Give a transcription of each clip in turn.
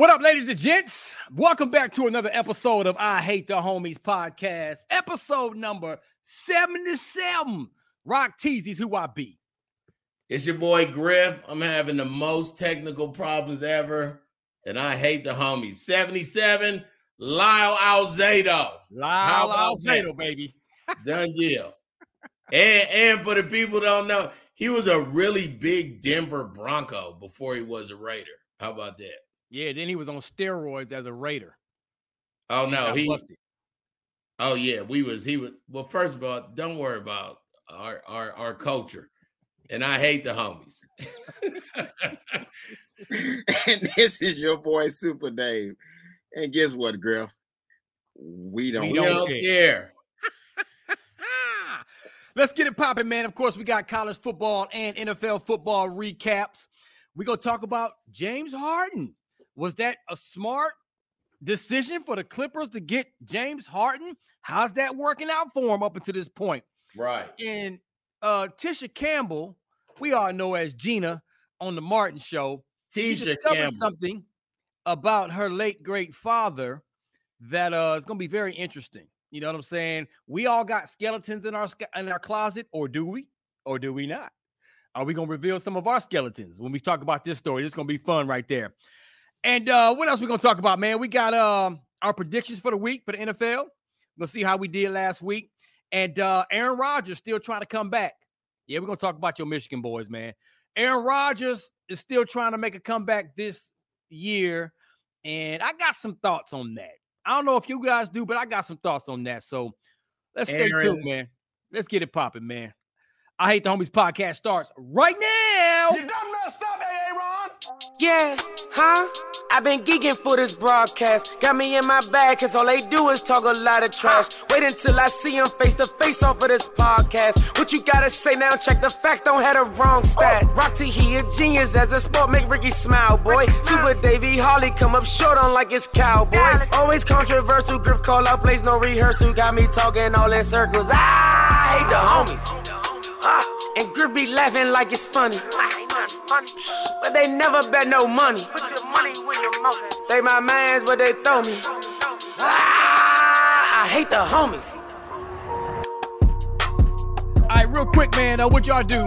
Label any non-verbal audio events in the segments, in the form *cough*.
What up, ladies and gents? Welcome back to another episode of I Hate the Homies podcast, episode number 77. Rock Teasies, who I be. It's your boy Griff. I'm having the most technical problems ever, and I hate the homies. 77, Lyle Alzado. Lyle Alzado, baby. *laughs* Done deal. and, and for the people don't know, he was a really big Denver Bronco before he was a Raider. How about that? Yeah, then he was on steroids as a Raider. Oh no, he. Busted. Oh yeah, we was he was. Well, first of all, don't worry about our our our culture, and I hate the homies. *laughs* and this is your boy Super Dave. And guess what, Griff? We don't, we don't care. care. *laughs* Let's get it popping, man. Of course, we got college football and NFL football recaps. We're gonna talk about James Harden. Was that a smart decision for the Clippers to get James Harden? How's that working out for him up until this point? Right. And uh Tisha Campbell, we all know as Gina on the Martin show, Tisha Campbell. something about her late great father that uh is gonna be very interesting. You know what I'm saying? We all got skeletons in our in our closet, or do we? Or do we not? Are we gonna reveal some of our skeletons when we talk about this story? It's gonna be fun right there. And uh, what else we gonna talk about, man? We got uh, our predictions for the week for the NFL. We'll see how we did last week. And uh, Aaron Rodgers still trying to come back. Yeah, we're gonna talk about your Michigan boys, man. Aaron Rodgers is still trying to make a comeback this year, and I got some thoughts on that. I don't know if you guys do, but I got some thoughts on that. So let's Aaron. stay tuned, man. Let's get it popping, man. I hate the homies podcast starts right now. You done messed up, Aaron. Yeah, huh? I've been geeking for this broadcast. Got me in my bag, cause all they do is talk a lot of trash. Wait until I see them face to face off of this podcast. What you gotta say now? Check the facts, don't have the wrong stat. Rock T, he a genius as a sport, make Ricky smile, boy. Super Davey Harley come up short on like it's Cowboys. Always controversial, grip call out plays, no rehearsal. Got me talking all in circles. I hate the homies. Ah. And Griff be laughing like it's funny. But they never bet no money. They my mans, but they throw me. Ah, I hate the homies. All right, real quick, man. Uh, what y'all do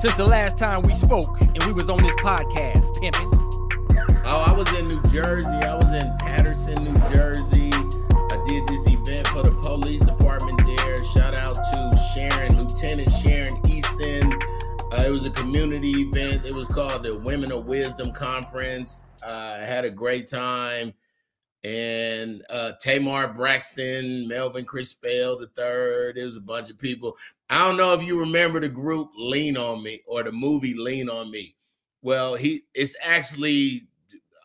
since the last time we spoke and we was on this podcast, pimping? Oh, I was in New Jersey. I was in Paterson, New Jersey. I did this event for the police department there. Shout out to Sharon, Lieutenant Sharon uh, it was a community event. It was called the Women of Wisdom Conference. Uh, I had a great time. And uh, Tamar Braxton, Melvin Crispell the third. There was a bunch of people. I don't know if you remember the group Lean on Me or the movie Lean on Me. Well, he it's actually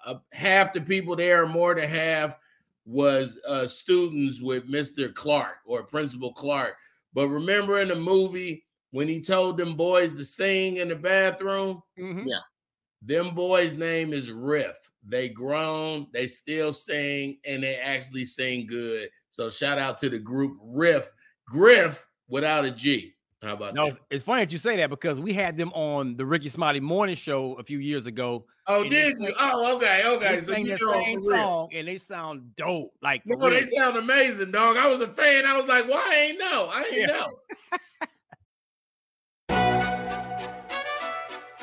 uh, half the people there, more than half, was uh, students with Mr. Clark or Principal Clark. But remember in the movie, when he told them boys to sing in the bathroom. Mm-hmm. Yeah. Them boys' name is Riff. They grown, they still sing, and they actually sing good. So shout out to the group Riff. Griff without a G. How about no, that? It's funny that you say that because we had them on the Rickey Smiley Morning Show a few years ago. Oh, did you? Oh, okay, okay. They so sang the same song and they sound dope. Like, no, they sound amazing, dog. I was a fan. I was like, "Why well, ain't know? I ain't yeah. know." *laughs*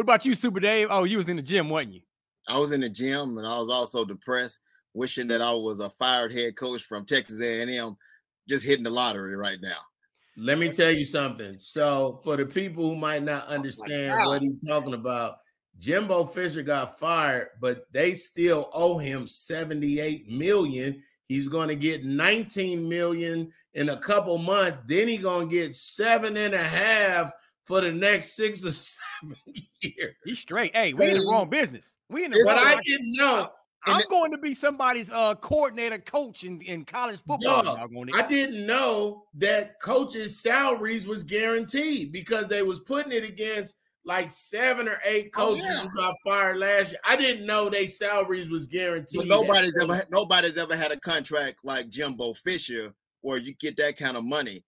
What about you, Super Dave? Oh, you was in the gym, wasn't you? I was in the gym, and I was also depressed, wishing that I was a fired head coach from Texas A&M, just hitting the lottery right now. Let me tell you something. So, for the people who might not oh understand oh what he's talking about, Jimbo Fisher got fired, but they still owe him 78 million. He's going to get 19 million in a couple months. Then he's going to get seven and a half for the next six or *laughs* seven years. He's straight. Hey, we in the wrong business. We in the But I didn't know. I'm it- going to be somebody's uh coordinator, coach in, in college football. Dog, doggone it. I didn't know that coaches' salaries was guaranteed because they was putting it against like seven or eight coaches yeah. who got fired last year. I didn't know they salaries was guaranteed. But nobody's ever nobody's ever had a contract like Jimbo Fisher where you get that kind of money.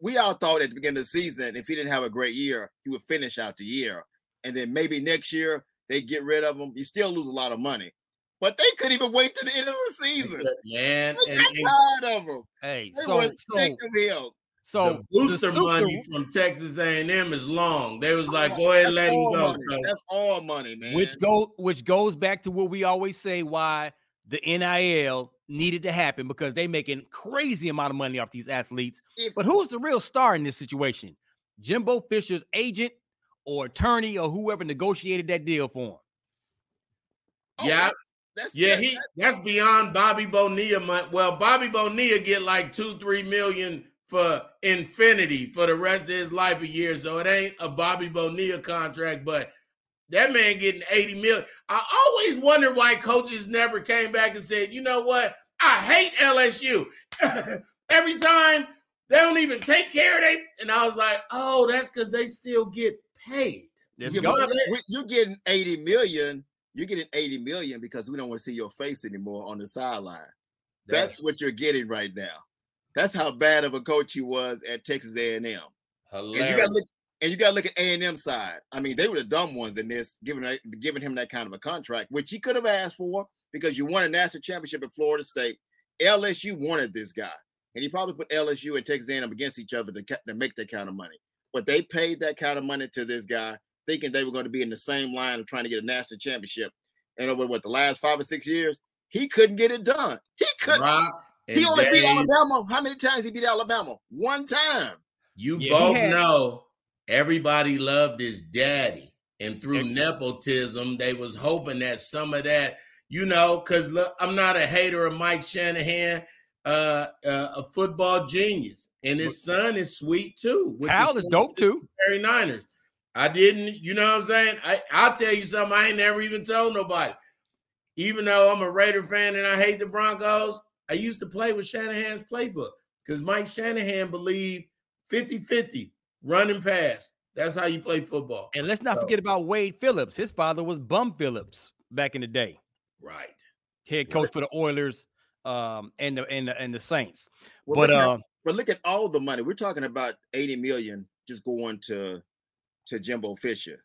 It- we all thought at the beginning of the season, if he didn't have a great year, he would finish out the year, and then maybe next year they get rid of him. You still lose a lot of money, but they couldn't even wait to the end of the season. man. They And, got and tired of him. hey, They so were so sick of him. so the booster super- money from Texas A&M is long. They was like, go ahead and let him go. money. coach. That's all money, man. which go which goes back to what we always say why the NIL needed to happen because they making crazy amount of money off these athletes. If- But who's the real star in this situation? Jimbo Fisher's agent or attorney or whoever negotiated that deal for him. Oh, Yeah. that's- that's Yeah, that- he that's beyond Bobby Bonilla. Money. Well, Bobby Bonilla get like two, three million for infinity for the rest of his life a year. So it ain't a Bobby Bonilla contract, but that man getting 80 million. I always wonder why coaches never came back and said, you know what? I hate LSU. *laughs* Every time they don't even take care of they and I was like, oh, that's because they still get paid. Let's Yeah, go. but we- you're getting 80 million. You're getting 80 million because we don't want to see your face anymore on the sideline. That's, what you're getting right now. That's how bad of a coach he was at Texas A&M. And you got to look and you got to look at A&M side. I mean, they were the dumb ones in this, giving giving him that kind of a contract, which he could have asked for because you won a national championship at Florida State. LSU wanted this guy, and he probably put LSU and Texas A&M against each other to, to make that kind of money. But they paid that kind of money to this guy, thinking they were going to be in the same line of trying to get a national championship. And over what the last five or six years, he couldn't get it done. He couldn't. Rock He and only beat Alabama. How many times he beat Alabama? One time. You Yeah, both had- know everybody loved his daddy, and through nepotism, they was hoping that some of that, you know, because I'm not a hater of Mike Shanahan, uh, uh, a football genius, and his son is sweet too. Kyle is dope too. 49ers. I didn't, you know what I'm saying? I, I'll tell you something I ain't never even told nobody. Even though I'm a Raider fan and I hate the Broncos, I used to play with Shanahan's playbook because Mike Shanahan believed 50 50 running pass. That's how you play football. And let's not So- forget about Wade Phillips. His father was Bum Phillips back in the day, Right. head coach for the Oilers um, and the and the and the Saints. Well, but look at- uh, But look at all the money. We're talking about 80 million just going to to Jimbo Fisher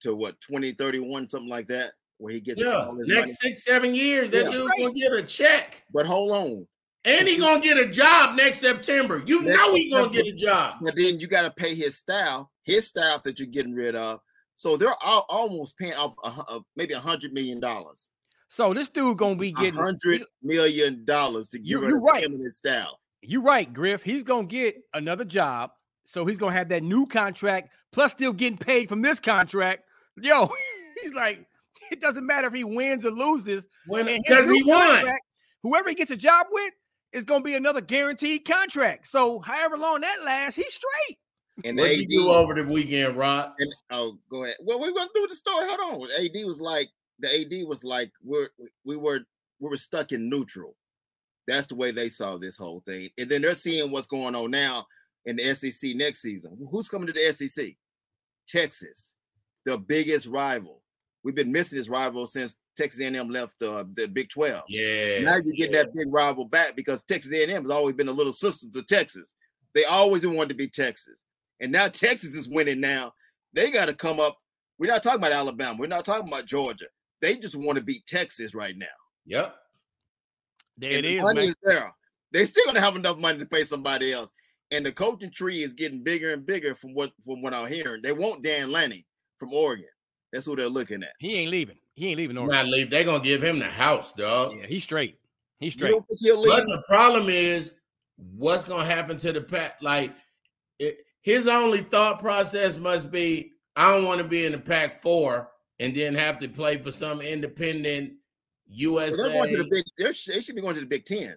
to what 2031, something like that, where he gets Yeah. all his money. Next six, seven years, that Yeah. dude's Right. gonna get a check. But hold on. And he gonna get a job next September. You Next know he gonna get a job. But then you got to pay his staff, his staff that you're getting rid of. So they're all, almost paying off a, hu- uh, maybe a hundred million dollars. so this dude gonna be A getting hundred million dollars to You- get rid you're of right. him and his staff. You're right, Griff. He's gonna get another job, so he's gonna have that new contract plus still getting paid from this contract. Yo, *laughs* he's like, it doesn't matter if he wins or loses. When and because he won. contract, Whoever he gets a job with is gonna be another guaranteed contract. So however long that lasts, he's straight. And What the you AD, do over the weekend, Rod? and, oh, go ahead. Well, we went through the story. Hold on. AD was like, the AD was like, we're we were we were stuck in neutral. That's the way they saw this whole thing. And then they're seeing what's going on now in the SEC next season. Who's coming to the SEC? Texas, the biggest rival. We've been missing this rival since Texas A&M left the, the Big 12. Yeah. now you get that big rival back because Texas A&M has always been a little sister to Texas. They always wanted to be Texas, and now Texas is winning. Now they got to come up. We're not talking about Alabama. We're not talking about Georgia. They just want to beat Texas right now. Yep. There And it the is, money man. is there. They still gonna have enough money to pay somebody else. And the coaching tree is getting bigger and bigger from what from what I'm hearing. They want Dan Lanning from Oregon. That's who they're looking at. He ain't leaving. He ain't leaving He's Oregon. not leave. They're gonna give him the house, dog. Yeah, he's straight. He's You straight. don't think he'll leave? But the problem is, what's gonna happen to the Pac? Like, it, his only thought process must be, I don't want to be in the Pac four and then have to play for some independent Well, USA. they're going to the big. They're, they should be going to the Big Ten.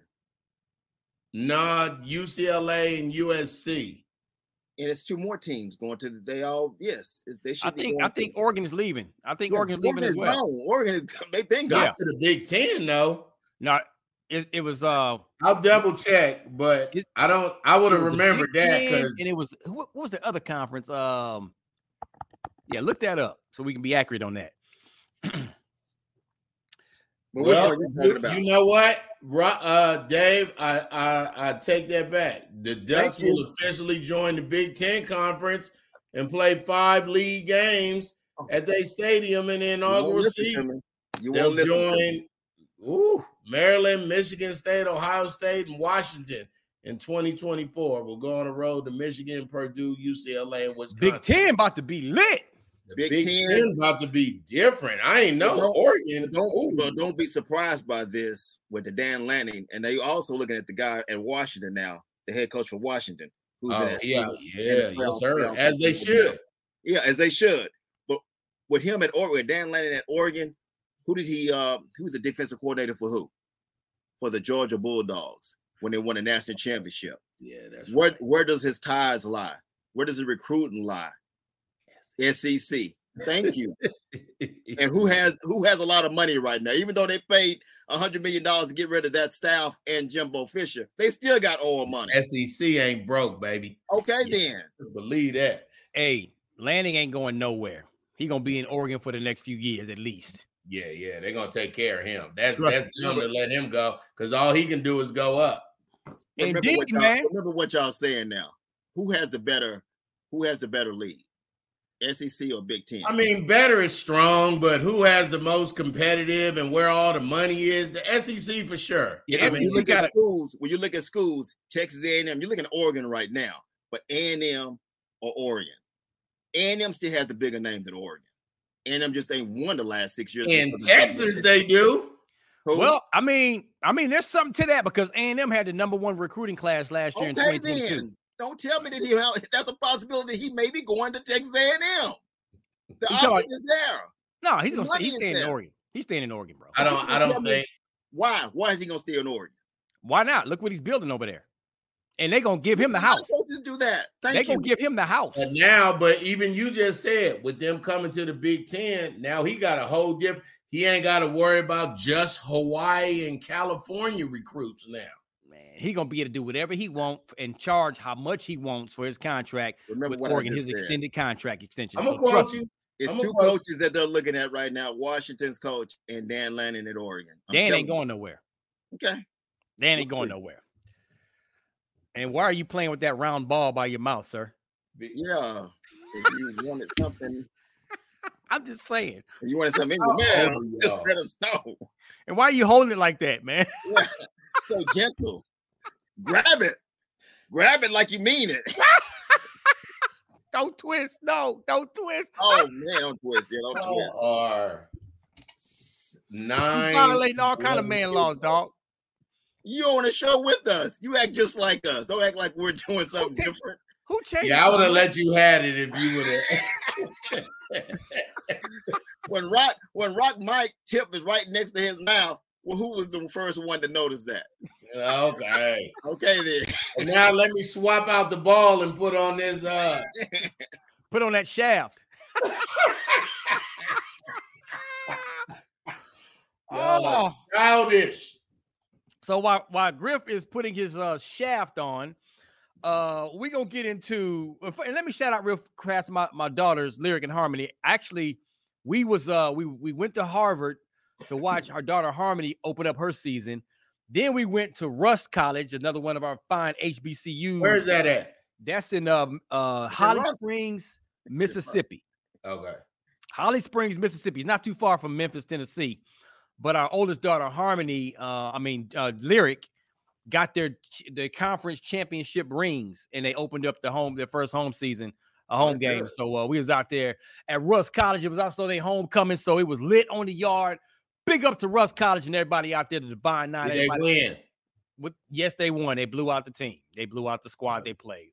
Nah, UCLA and USC. And it's two more teams going to. They all yes, it's- they should. I think I think to- Oregon is leaving. I think Yeah, Oregon's leaving as is well. gone. Oregon is they've been Got gone. to the Big Ten though. No, it, it was uh I'll double check, but I don't. I would have remembered that because and it was who, what was the other conference? Um, yeah, look that up so we can be accurate on that. *clears throat* But which well, one are you talking about? you know what, uh, Dave, I, I I take that back. The Ducks will officially join the Big Ten conference and play five league games at their stadium in the inaugural season. You They'll won't listen. to join ooh, Maryland, Michigan State, Ohio State, and Washington in 2024. We'll go on the road to Michigan, Purdue, UCLA, and Wisconsin. Big Ten about to be lit. The Big Big, Ten. Ten about to be different. I ain't know Don't- Oregon. Don't but don't be surprised by this with the Dan Lanning, and they also looking at the guy at Washington now, the head coach for Washington, who's oh, in yeah, yeah, the yes, sir. playoff As they position now. should. Yeah, as they should. But with him at Oregon, Dan Lanning at Oregon, who did he? Uh, he was the defensive coordinator for who? For the Georgia Bulldogs when they won a national championship. Yeah, that's Where right. where does his ties lie? Where does his recruiting lie? SEC. Thank you. *laughs* and who has who has a lot of money right now? Even though they paid a hundred million dollars to get rid of that staff and Jimbo Fisher, they still got oil money. SEC ain't broke, baby. Okay, Yeah. then. Believe that. Hey, Lanning ain't going nowhere. He gonna be in Oregon for the next few years at least. Yeah, yeah, they're gonna take care of him. That's Trust that's dumb to let him go because all he can do is go up. Remember Indeed, what y'all, man. remember what y'all saying now. Who has the better? Who has the better lead? SEC or Big Ten? I mean, better is strong, but who has the most competitive and where all the money is? The SEC for sure. Yeah, I when mean, you you look at got schools, when you look at schools, Texas A&M, you're looking at Oregon right now, but A&M or Oregon, A&M still has the bigger name than Oregon. A&M just ain't won the last six years. in Texas they do. Who? Well, I mean, I mean, there's something to that because A&M had the number one recruiting class last year in 2022. then. Don't tell me that he that's a possibility he may be going to Texas A&M. The You talking- option is there. No, he's gonna stay, he's is staying in. Oregon. He's staying in Oregon, bro. I don't. I don't think. Why? Why is he gonna stay in Oregon? Why not? Look what he's building over there. And they're gonna give him the A lot of house. Coaches do that. Thank They're you. gonna give him the house. But now, but even you just said with them coming to the Big Ten, now he got a whole different. He ain't got to worry about just Hawaii and California recruits now. Man, he gonna be able to do whatever he wants and charge how much he wants for his contract Remember with what Oregon, his extended contract extension. I'm So gonna quote you. It's I'm two quote- coaches that they're looking at right now: Washington's coach and Dan Lanning at Oregon. I'm Dan ain't going nowhere. Okay. Dan ain't We'll going see. nowhere. And why are you playing with that round ball by your mouth, sir? Yeah. If you wanted something, *laughs* I'm just saying. if you wanted something in your mouth, old just let us know. And why are you holding it like that, man? *laughs* So gentle. Grab it. Grab it like you mean it. *laughs* Don't twist. No, don't twist. Oh man, don't twist Yeah, Don't twist. are s- You nine. violating all kind of man laws, dog. You on the show with us. You act just like us. Don't act like we're *laughs* doing something Okay. different. Who changed? Yeah, I would have let you had it if you would have. *laughs* When Rock when Rock Mike tip is right next to his mouth, well, who was the first one to notice that? Okay. Okay, then. And now let me swap out the ball and put on this. Uh, *laughs* put on that shaft. *laughs* Oh, childish. so while while Griff is putting his uh shaft on, uh, we gonna get into and let me shout out real fast my my daughter's lyric and harmony. Actually, we was uh we we went to Harvard to watch our daughter Harmony open up her season. Then we went to Rust College, another one of our fine HBCUs. Where's that at? That's in um uh Holly. Springs, Mississippi. Okay. Holly Springs, Mississippi. It's not too far from Memphis, Tennessee. But our oldest daughter, Harmony, uh, I mean uh, Lyric, got their their conference championship rings, and they opened up the home their first home season, a home That's game. So uh, we was out there at Rust College. It was also their homecoming, so it was lit on the yard. Big up to Rust College and everybody out there, the Divine Nine. Did they win? with yes, they won. They blew out the team. They blew out the squad they played.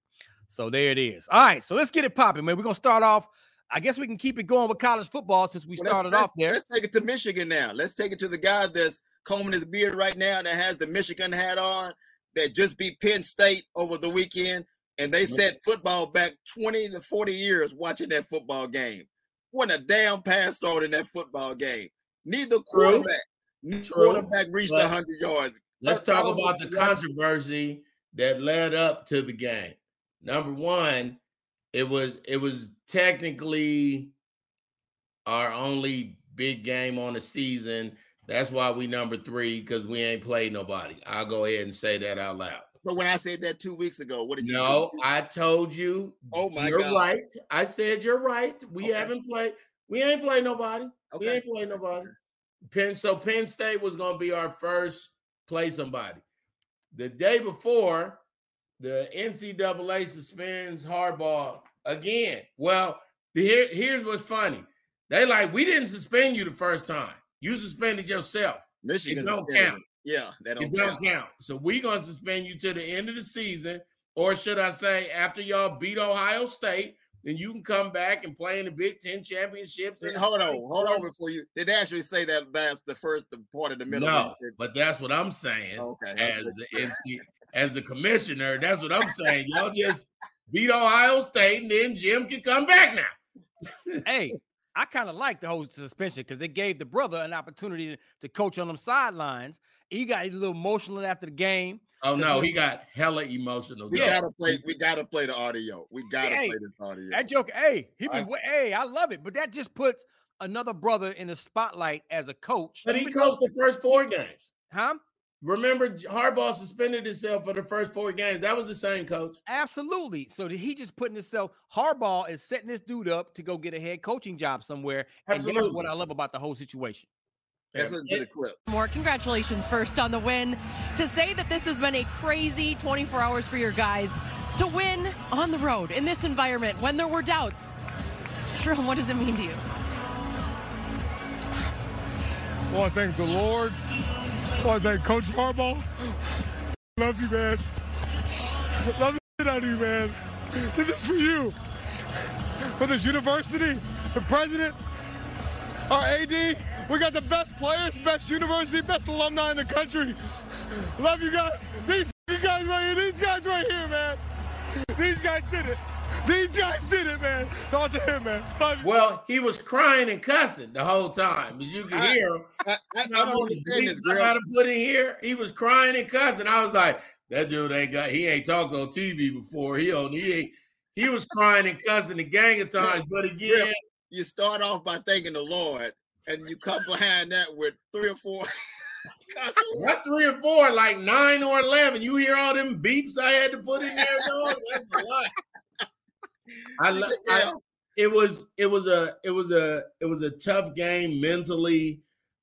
So there it is. All right, so let's get it popping, man. We're gonna start off. I guess we can keep it going with college football since we Well, started let's, off there. Let's take it to Michigan now. Let's take it to the guy that's combing his beard right now that has the Michigan hat on that just beat Penn State over the weekend. and they set football back 20 to 40 years watching that football game. Wasn't a damn pass thrown in that football game. Neither quarterback, neither quarterback reached But 100 yards. Let's talk about the controversy that led up to the game. Number one, it was it was technically our only big game on the season. That's why we number three because we ain't played nobody. I'll go ahead and say that out loud. But when I said that two weeks ago, what did you No. I told you. Oh my you're God. right. I said you're right. We Okay. haven't played. We ain't played nobody. We ain't played nobody. Penn. So Penn State was going to be our first play somebody. The day before, the NCAA suspends Harbaugh again. Well, the, here, here's what's funny. They like we didn't suspend you the first time. You suspended yourself. Michigan It don't suspended count. Yeah, that don't It don't count. count. So we gonna suspend you to the end of the season, or should I say, after y'all beat Ohio State, then you can come back and play in the Big Ten championships. And- Hold on, hold on before you did they actually say that that's the first the part of the middle? No, but that's what I'm saying. Okay. As the NC, as the commissioner, that's what I'm saying. Y'all just beat Ohio State, and then Jim can come back now. hey, I kind of like the whole suspension because it gave the brother an opportunity to, to coach on them sidelines. He got a little emotional after the game. Oh no, he got hella emotional. we though. gotta play. We gotta play the audio. We gotta Hey, play this audio. That joke, hey, he I- been, wa- hey, I love it, but that just puts another brother in the spotlight as a coach. But he coached the first four games. huh? Remember, Harbaugh suspended himself for the first four games. That was the same coach. Absolutely. So that he just putting himself. Harbaugh is setting this dude up to go get a head coaching job somewhere, and that's what I love about the whole situation. Let's listen to the clip. More congratulations first on the win. To say that this has been a crazy 24 hours for your guys to win on the road in this environment when there were doubts. Sherm, what does it mean to you? Well, I thank the Lord. Well, thank Coach Harbaugh. Love you, man. Love the shit out of you, man. This is for you. For this university, the president, our AD. We got the best players, best university, best alumni in the country. Love you guys. These guys right here. These guys right here, man. These guys did it. These guys did it, man. Talk to him, man. Well, he was crying and cussing the whole time. As you can I- hear him. I, I, I don't understand this, I gotta put in here. He was crying and cussing. I was like, that dude ain't got he ain't talked on TV before. He on he ain't he was crying and cussing a gang of times. But again, You start off by thanking the Lord, and you come behind that with three or four. *laughs* not three or four, like nine or eleven. You hear all them beeps I had to put in there, dog? That's a lot. I, lo- I it was it was a it was a it was a tough game mentally.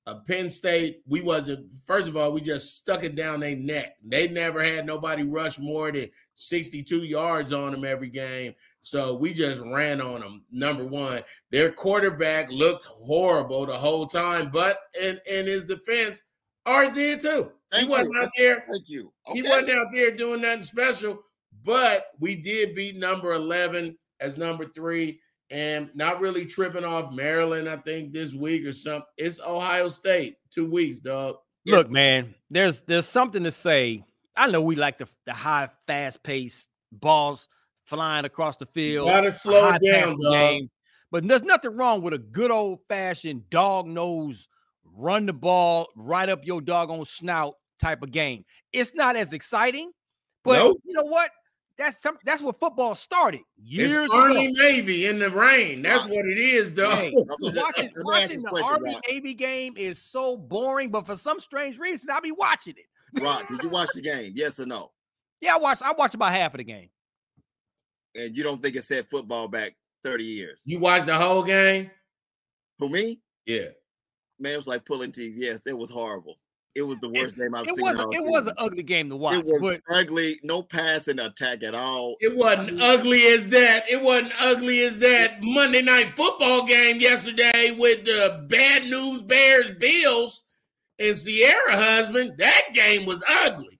Uh, Penn State, we wasn't. First of all, we just stuck it down their neck. They never had nobody rush more than sixty-two yards on them every game, so we just ran on them. Number one, their quarterback looked horrible the whole time, but in in his defense, ours did too. Thank he wasn't you. out there. Thank you. He wasn't out there doing nothing special, but we did beat number 11 as number three and not really tripping off Maryland, I think, this week or something. It's Ohio State, two weeks, dog. Look, man, there's there's something to say. I know we like the the high, fast paced balls flying across the field. Gotta slow down, dog. game. But there's nothing wrong with a good old fashioned dog nose, run the ball right up your doggone snout type of game. It's not as exciting, but Nope. you know what? That's some that's what football started years It's ago. Army Navy in the rain. That's Right. what it is, dog. Hey, Let me just- watching, let me ask watching the question, Army Rock. Navy game is so boring, but for some strange reason, I'll be watching it. Rock, did you *laughs* watch the game? Yes or no? Yeah, I watched I watched about half of the game. And you don't think it set football back 30 years? You watched the whole game? For me, Yeah. man, it was like pulling teeth. Yes, it was horrible. It was the worst game I've It seen. was all it was an ugly game to watch, It was but ugly, no passing attack at all. It wasn't ugly as that. It wasn't ugly as that Monday night football game yesterday with the bad news Bears Bills and Ciara husband. That game was ugly.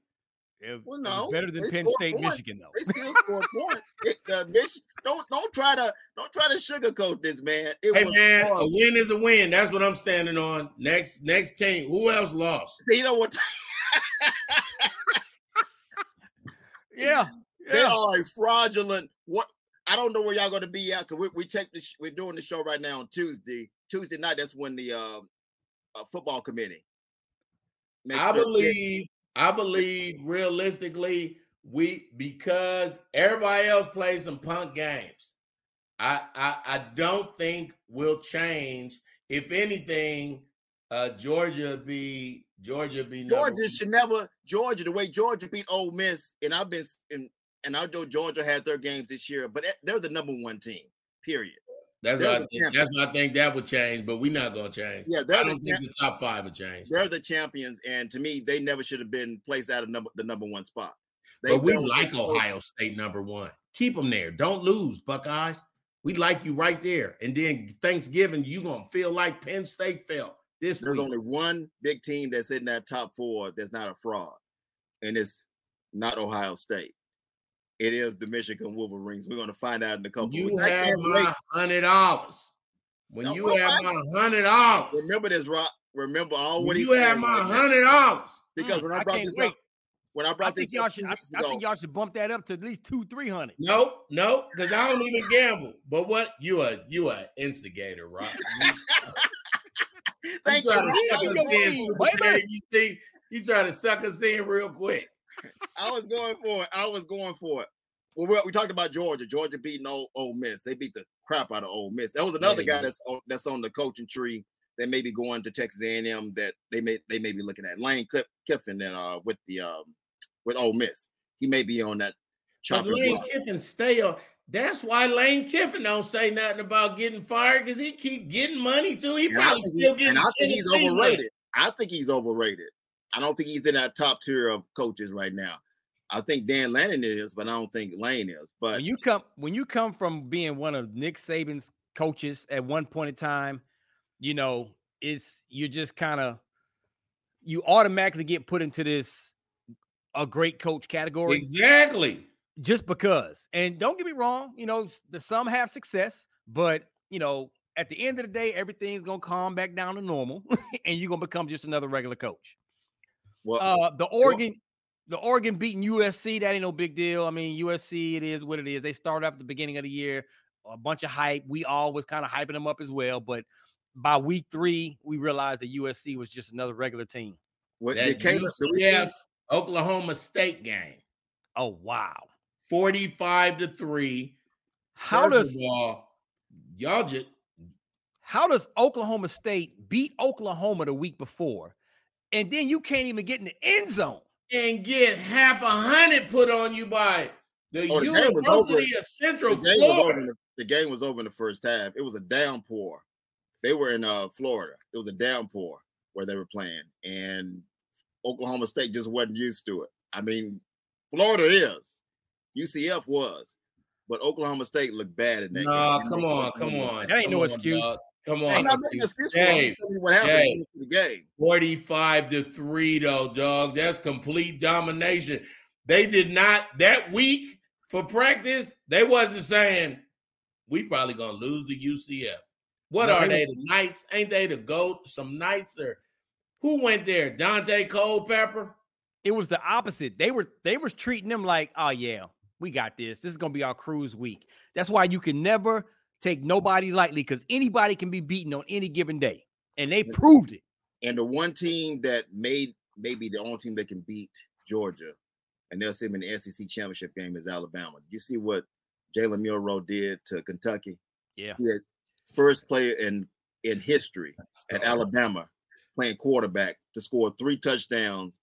It, Well, no, better than Penn State, points. Michigan, though. They *laughs* still scored points. It, the Mich- don't don't try to don't try to sugarcoat this, man. It Hey was man, a win is a win. That's what I'm standing on. Next next team. Who else lost? You know what? *laughs* Yeah, They are a fraudulent. What I don't know where y'all going to be at because we we check this. We're doing the show right now on Tuesday. Tuesday night. That's when the uh, uh, football committee. makes I their pick. believe, I believe realistically, we because everybody else plays some punk games. I I, I don't think will change. If anything, uh Georgia be Georgia be Georgia should never Georgia the way Georgia beat Ole Miss, and I've been in, and I know Georgia had their games this year, but they're the number one team. Period. That's what I think, that's what I think that would change, but we're not gonna change. Yeah, I they're don't the think the top five would change. they're the champions, and to me, they never should have been placed out of number the number one spot. They But we like Ohio State number one. Keep them there. Don't lose, Buckeyes. We like you right there. And then Thanksgiving, you gonna feel like Penn State felt this There's week. only one big team that's in that top four that's not a fraud, and it's not Ohio State. It is the Michigan Wolverines. We're going to find out in a couple. You weeks. I have my hundred dollars. When No, you well, have I- my hundred dollars, Remember this, Rock. Remember all when what you he's have my hundred dollars. Because Mm, when I I brought can't this wait. up, when I I brought think this y'all up two should. I, I think y'all should bump that up to at least two, three hundred. Nope, nope, because I don't even gamble. But what you a you a instigator, right? *laughs* thank you you. trying to Rock. suck you us in, me, Super baby. Dave. You think you trying to suck us in real quick? I was going for it. I was going for it. Well, we, we talked about Georgia. Georgia beating Ole, Ole Miss. They beat the crap out of Ole Miss. That was another Yeah, guy that's on, that's on the coaching tree that may be going to Texas A&M that they may they may be looking at. Lane Cliff, Kiffin that uh with the um with Ole Miss. He may be on that But Lane block. Kiffin stay on. That's why Lane Kiffin don't say nothing about getting fired because he keep getting money too. He And probably think he- still getting. and I think he's Tennessee money. overrated. I think he's overrated. I don't think he's in that top tier of coaches right now. I think Dan Lanning is, but I don't think Lane is. But When you come when you come from being one of Nick Saban's coaches at one point in time, you know, it's you just kind of you automatically get put into this a great coach category Exactly. just because. And don't get me wrong, you know, the some have success, but you know, at the end of the day, everything's gonna calm back down to normal, *laughs* and you're gonna become just another regular coach. Well, Uh, the Oregon, the Oregon beating USC, that ain't no big deal. I mean, USC, it is what it is. They started off at the beginning of the year, a bunch of hype. We all was kind of hyping them up as well, but by week three, we realized that USC was just another regular team. what, That did Caleb, did we see- UCF Oklahoma State game, Oh wow! forty-five to three. How First does of all, y'all just how does Oklahoma State beat Oklahoma the week before, and then you can't even get in the end zone? and get half a hundred put on you by the Oh, the game was over. University of Central the game. Florida. The, the game was over in the first half. It was a downpour. They were in uh, Florida. It was a downpour where they were playing, and Oklahoma State just wasn't used to it. I mean, Florida is, UCF was, but Oklahoma State looked bad in that Nah, game. come on, come on. That ain't come no on, excuse. dog. Come on. not making an excuse for it. I'm Dave, just telling you what happened the game. 45 to 3 though dog that's complete domination they did not that week for practice they wasn't saying we probably gonna lose to ucf what No, are they they the knights ain't they the goat some knights or who went there Daunte Culpepper It was the opposite. They were they was treating them like, oh yeah, we got this. This is gonna be our cruise week. That's why you can never take nobody lightly because anybody can be beaten on any given day, and they proved it. And the one team that made maybe the only team that can beat Georgia, and they'll see them in the SEC championship game is Alabama. Did you see what Jalen Milroe did to Kentucky? Yeah. First player in in history at Alabama playing quarterback to score three touchdowns,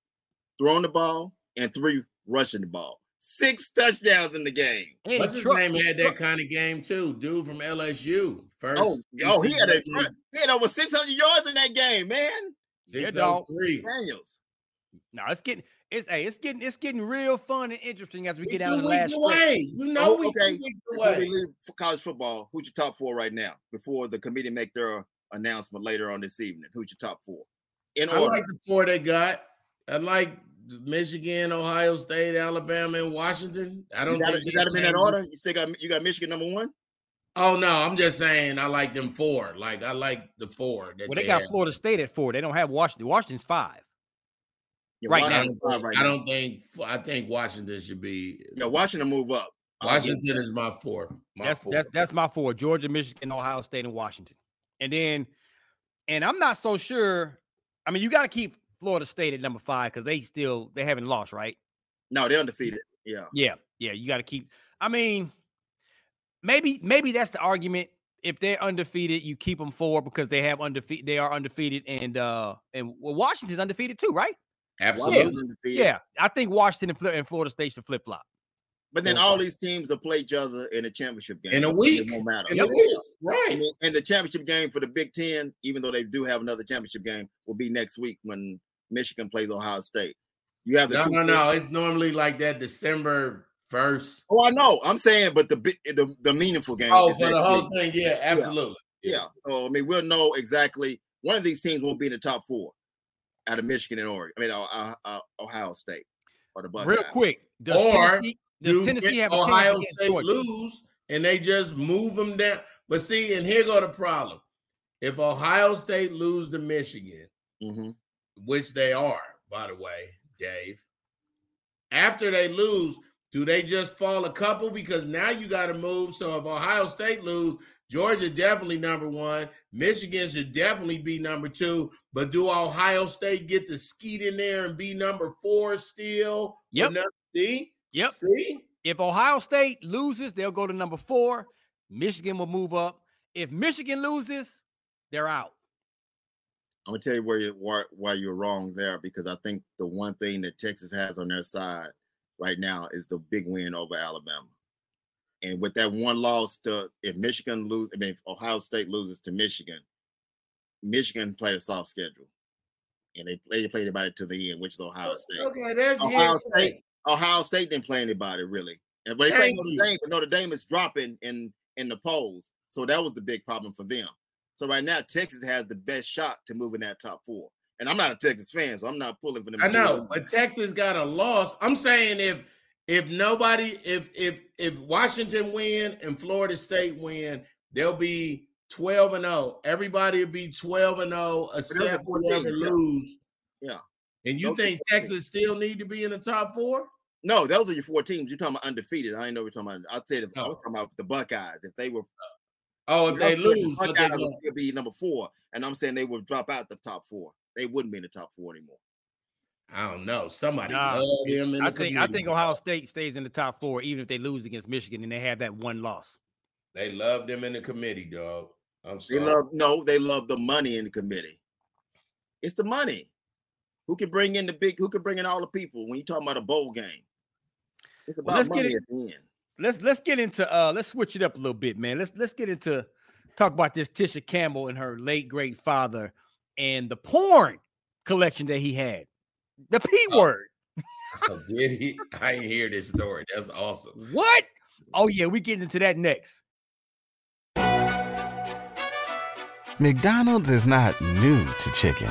throwing the ball and three rushing the ball. Six touchdowns in the game. And what's his Tru- name had that kind of game too dude from lsu first Oh, oh, he had a NCAA he had over 600 yards in that game, man. Yeah, oh dog. 603 Daniels. No, it's getting it's hey, it's getting it's getting real fun and interesting as we We get two down to the weeks last stretch. away. You know Oh, we okay. two weeks Before we leave for college football, who's your top four right now? Before the committee make their announcement later on this evening, who's your top four? In I order. like the four they got. I like Michigan, Ohio State, Alabama, and Washington. I don't you got, think you got them in that order. You still got you got Michigan number one. Oh no, I'm just saying I like them four. Like I like the four. That Well, they got have. Florida State at four. They don't have Washington. Washington's five. Yeah, Right I now. Don't, five think, right I don't think I think Washington should be. Yeah, Washington move up. Washington is my four. My That's fourth. that's that's my four: Georgia, Michigan, Ohio State, and Washington. And then, and I'm not so sure. I mean, you got to keep Florida State at number five because they still they haven't lost, right? No, they're undefeated. Yeah. Yeah, yeah. You got to keep. I mean, maybe maybe that's the argument. If they're undefeated, you keep them four because they have undefeated. They are undefeated, and uh, and well, Washington's undefeated too, right? Absolutely. Washington's undefeated. Yeah, I think Washington and, Fl- and Florida State should flip flop. But then all these teams will play each other in a championship game. In a week. It week. won't matter. In a week, And, right? and the championship game for the Big Ten, even though they do have another championship game, will be next week when Michigan plays Ohio State. You have the No, no, teams- no. It's normally like that December first. Oh, I know. I'm saying, but the the, the meaningful game. Oh, for the whole thing, yeah, absolutely. Yeah. So I mean, we'll know exactly. One of these teams won't be in the top four out of Michigan and Oregon. I mean, uh, uh, uh, Ohio State or the Buckeyes. Real quick, does Or Tennessee, does Tennessee have a Ohio chance against State lose and they just move them down? But see, and here go the problem. If Ohio State lose to Michigan, hmm which they are, by the way, Dave. After they lose, do they just fall a couple? Because now you got to move. So if Ohio State lose, Georgia definitely number one. Michigan should definitely be number two. But do Ohio State get to skeet in there and be number four still? Yep. See? Yep. See? If Ohio State loses, they'll go to number four. Michigan will move up. If Michigan loses, they're out. I'm gonna tell you where you why, why you're wrong there because I think the one thing that Texas has on their side right now is the big win over Alabama. And with that one loss to if Michigan lose, I mean if Ohio State loses to Michigan, Michigan played a soft schedule. And they play, they played anybody to the end, which is Ohio State. Okay, that's Ohio. State, Ohio State didn't play anybody really. And but they played Notre. Dame, but Notre Dame is dropping in in the polls. So that was the big problem for them. So right now, Texas has the best shot to move in that top four. And I'm not a Texas fan, so I'm not pulling for them. I know, but Texas got a loss. I'm saying if if nobody, if if if Washington win and Florida State win, they'll be 12 and 0. Everybody will be 12 and 0, except whoever lose. Yeah. And you Those think Texas still need to be in the top four? No, those are your four teams. You're talking about undefeated. I didn't know what you're talking about. I said if I was talking about the Buckeyes. If they were Oh, if they I'm saying the lose, but they Buckeyes would don't. still be number four. And I'm saying they would drop out the top four. They wouldn't be in the top four anymore. I don't know. Somebody Nah, love them in I the think I think. Ohio State stays in the top four, even if they lose against Michigan and they have that one loss. They love them in the committee, dog. I'm They love no, they love the money in the committee. It's the money. Who can bring in the big? Who can bring in all the people when you talking about a bowl game? It's about Well, let's get money it- at the end. Let's let's get into uh let's switch it up a little bit, man. Let's let's get into talk about this Tisha Campbell and her late great father and the porn collection that he had. The P Oh. word. *laughs* Oh, did he? I didn't hear this story. That's awesome. What? Oh yeah, we getting into that next. McDonald's is not new to chicken.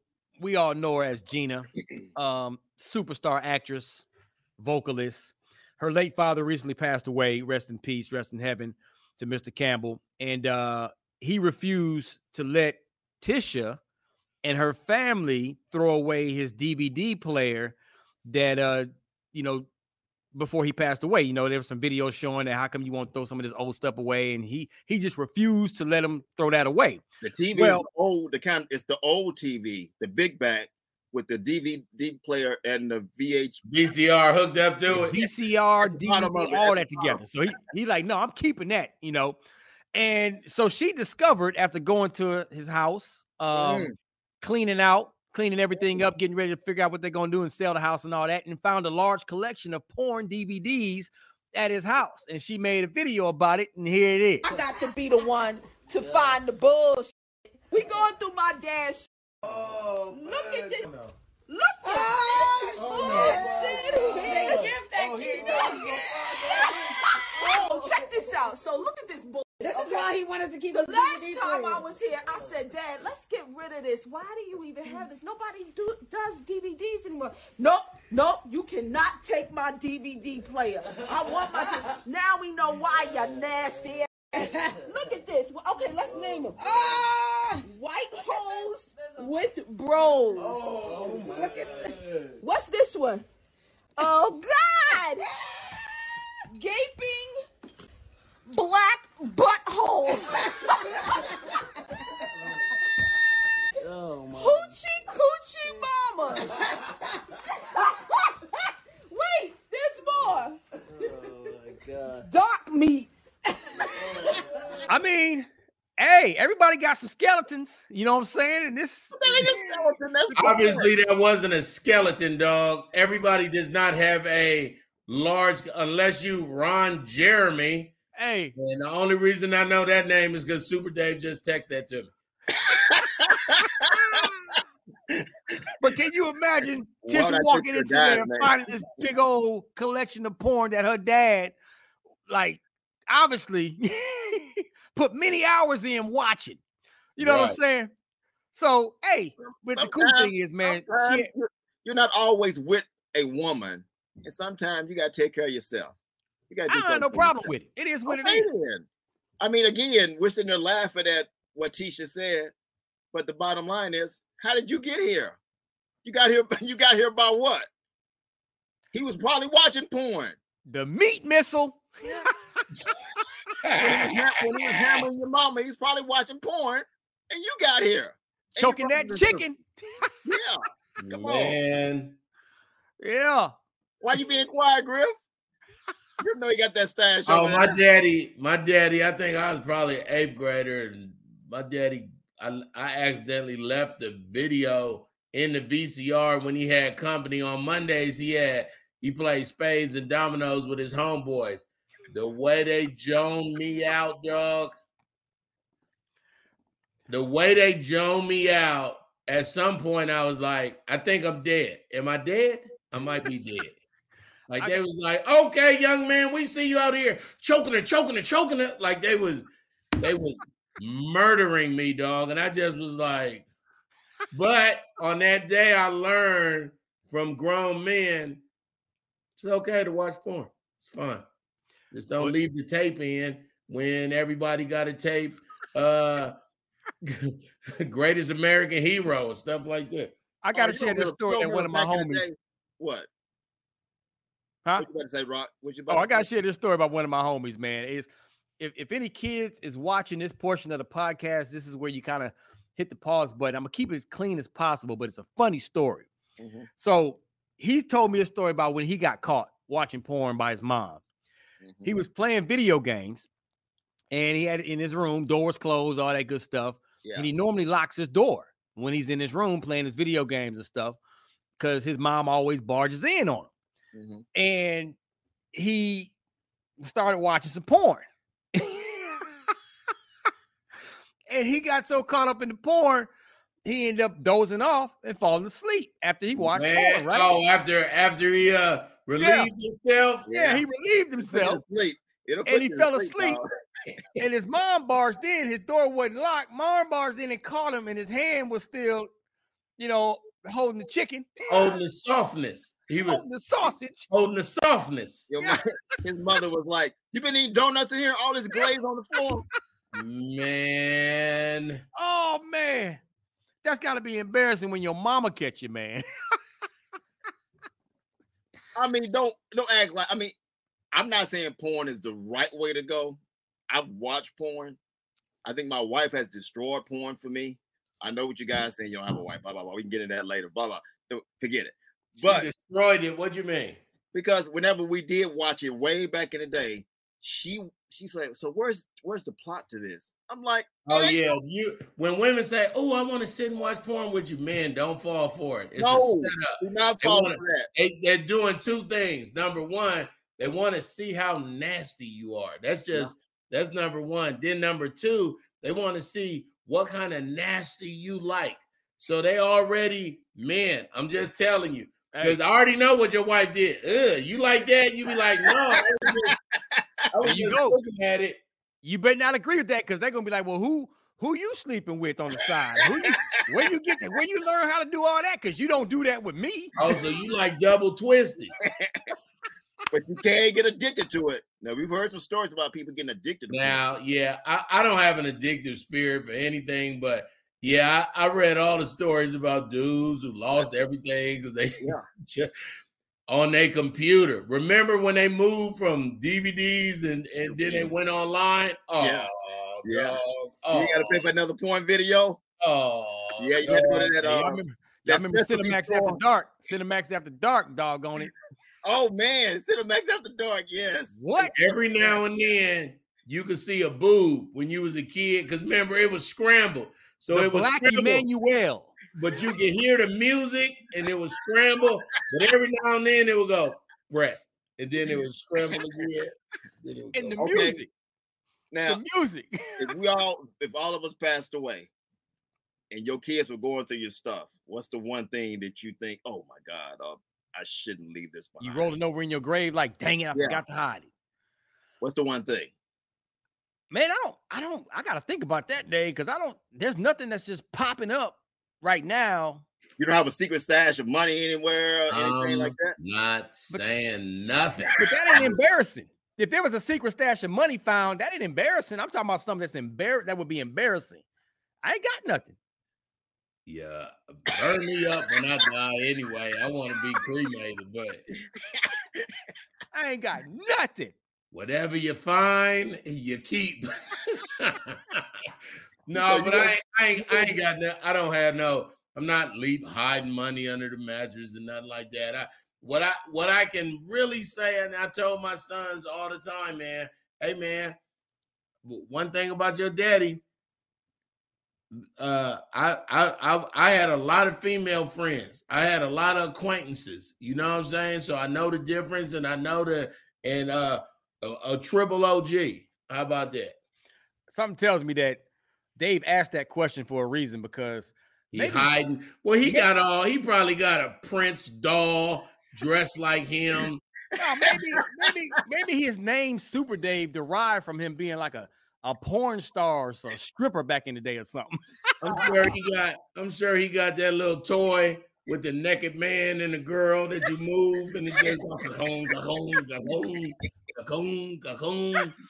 we all know her as Gina, um, superstar actress, vocalist. Her late father recently passed away. Rest in peace, rest in heaven to Mr. Campbell. And uh, he refused to let Tisha and her family throw away his DVD player that uh, you know, before he passed away. You know, there was some videos showing that how come you won't throw some of this old stuff away, and he he just refused to let him throw that away. The TV Well- is the old. The kind. It's the old TV, the big back with the DVD player and the VH. VCR hooked up to it. VCR, At of DVD, all at that together. So he he like, no, I'm keeping that, you know. And so she discovered after going to his house, um, Mm. cleaning out, cleaning everything up, getting ready to figure out what they're gonna do and sell the house and all that, and found a large collection of porn DVDs at his house. And she made a video about it, and here it is. I got to be the one to find the bullshit. We going through my dad's. Oh, Look at this. Look at oh, *laughs* Oh, check this out. So look at this bull. This is why he wanted to keep the the last DVD time player. I was here. I said, Dad, let's get rid of this. Why do you even have this? Nobody do, does DVDs anymore. Nope, nope. You cannot take my DVD player. I want my. T- now we know why you nasty. ass. *laughs* Look at this. Well, Okay, let's name them. Ah! White hoes with bros. Look at this. What's this one? Oh God! Gaping black buttholes. Oh my. Hoochie coochie mama. Wait, there's more. Oh my god. Dark meat. I mean, hey, everybody got some skeletons. You know what I'm saying? And this, Obviously, that wasn't a skeleton dog. Everybody does not have a large, unless you Ron Jeremy. Hey, And the only reason I know that name is because Super Dave just texted that to me. *laughs* but can you imagine Why Tisha walking pick your into there and name? finding this big old collection of porn that her dad, like, obviously *laughs* put many hours in watching. You know what I'm saying? So, hey, but the cool thing is, man, she, you're, you're not always with a woman, and sometimes you got to take care of yourself. You got to I do don't have no problem with it. It is what Okay, it is. then. I mean, again, we're sitting there laughing at what Tisha said, but the bottom line is, how did you get here? You got here. *laughs* You got here by what? He was probably watching porn. The meat missile. When he was, when he was hammering your mama, he's probably watching porn, and you got here. Choking that chicken. Yeah. Come on. Yeah. Why you being quiet, Griff? You know you got that stash. oh my there. daddy, my daddy. I think I was probably eighth grader, and my daddy. I, I accidentally left the video in the VCR when he had company on Mondays. He had he played spades and dominoes with his homeboys. The way they joned me out, dog. The way they joned me out. At some point, I was like, I think I'm dead. Am I dead? I might be *laughs* dead. Like I they was like, okay, young man, we see you out here choking her, choking her, choking her. Like they was, they was murdering me, dog. And I just was like, but on that day, I learned from grown men, it's okay to watch porn. It's fun. Just don't leave the tape in when everybody got a tape. Uh *laughs* greatest American hero and stuff like that. I got Oh, to you share this story that one of my remember back in the homies. What? Huh? What you about to say, Rock? What you about Oh, I gotta share this story about one of my homies, man. Is if, if any kids is watching this portion of the podcast, this is where you kind of hit the pause button. I'm gonna keep it as clean as possible, but it's a funny story. Mhm, So he told me a story about when he got caught watching porn by his mom. mhm. He was playing video games and he had it in his room, doors closed, all that good stuff. Yeah. And he normally locks his door when he's in his room playing his video games and stuff because his mom always barges in on him mhm. and he started watching some porn. *laughs* and he got so caught up in the porn, he ended up dozing off and falling asleep after he watched Man, porn, right? Oh, after after he uh relieved himself. yeah, he relieved himself sleep. And he fell asleep. *laughs* and his mom barged in. His door wasn't locked. Mom barged in and caught him, and his hand was still, you know, holding the chicken, holding the softness. He was holding the sausage. holding the softness. Your mo- his mother was like, "You been eating donuts in here? All this glaze on the floor." Man, Oh man, that's got to be embarrassing when your mama catch you, man. *laughs* I mean, don't don't act like. I mean, I'm not saying porn is the right way to go. I've watched porn. I think my wife has destroyed porn for me. I know what you guys saying. You don't have a wife. Blah blah blah. We can get into that later. Blah blah. Forget it. She But destroyed it. What do you mean? because whenever we did watch it way back in the day, she she's like, "So where's where's the plot to this?" I'm like, Oh "It ain't yeah, you. When women say, "Oh, I want to sit and watch porn with you," man, don't fall for it. It's No. a setup. Do not fall wanna- for that. They, they're doing two things. Number one, they want to see how nasty you are. That's just that's number one. Then number two, they want to see what kind of nasty you like. So they already men. I'm just telling you. Hey. Because I already know what your wife did. Ugh, you like that? You be like, no. I *laughs* was just, I was you just go. looking at it. You better not agree with that because they're gonna be like, well, who who you sleeping with on the side? Who you, where you get that? Where you learn how to do all that? Because you don't do that with me. Oh, so you like double twisted. but you can't get addicted to it. Now we've heard some stories about people getting addicted to Now, yeah, I, I don't have an addictive spirit for anything, but yeah, I, I read all the stories about dudes who lost everything because they *laughs* ju- on their computer. Remember when they moved from DVDs and, and then they went online? Oh, Yeah. Yeah. dog. You Oh, got to pay for another porn video. oh, Yeah, you got to go to that. Hey, y'all Uh, remember, y'all remember Cinemax store. after dark? Cinemax after dark, dog on it. oh man, Cinemax After Dark. Yes. What? Every now and then you could see a boob when you was a kid because remember it was scrambled. So the it was Black scrambled. Emanuelle. but you could hear the music and it was scrambled. But every now and then it would go breast, and then it was scrambled again. Then it would And the Okay. music. Now, The music. if we all, if all of us passed away, and your kids were going through your stuff, what's the one thing that you think, oh my God, uh, I shouldn't leave this behind? You rolling over in your grave like, dang it, I Yeah. forgot to hide it. What's the one thing? Man, I don't, I don't, I gotta think about that day because I don't. There's nothing that's just popping up right now. You don't have a secret stash of money anywhere, or anything like that. Not saying nothing. But that ain't embarrassing. If there was a secret stash of money found, that ain't embarrassing. I'm talking about something that's embar- that would be embarrassing. I ain't got nothing. Yeah, burn me up when I die anyway. I want to be cremated, but *laughs* I ain't got nothing. Whatever you find, you keep. *laughs* No, you but I, ain't- I ain't, I ain't got no. I don't have no. I'm not leap hiding money under the mattress and nothing like that. I what I what I can really say, and I told my sons all the time, man. Hey, man, one thing about your daddy. Uh, I, I I I had a lot of female friends. I had a lot of acquaintances. You know what I'm saying? So I know the difference, and I know the and uh a, a triple OG. How about that? Something tells me that Dave asked that question for a reason because He Maybe- hiding. Well, he Yeah. got all. He probably got a Prince doll dressed like him. no, maybe maybe maybe his name Super Dave derived from him being like a a porn star or a stripper back in the day or something. I'm sure he got. I'm sure he got that little toy with the naked man and the girl that you move and it goes off the home, the home, the cajon, cajon, cajon. *laughs*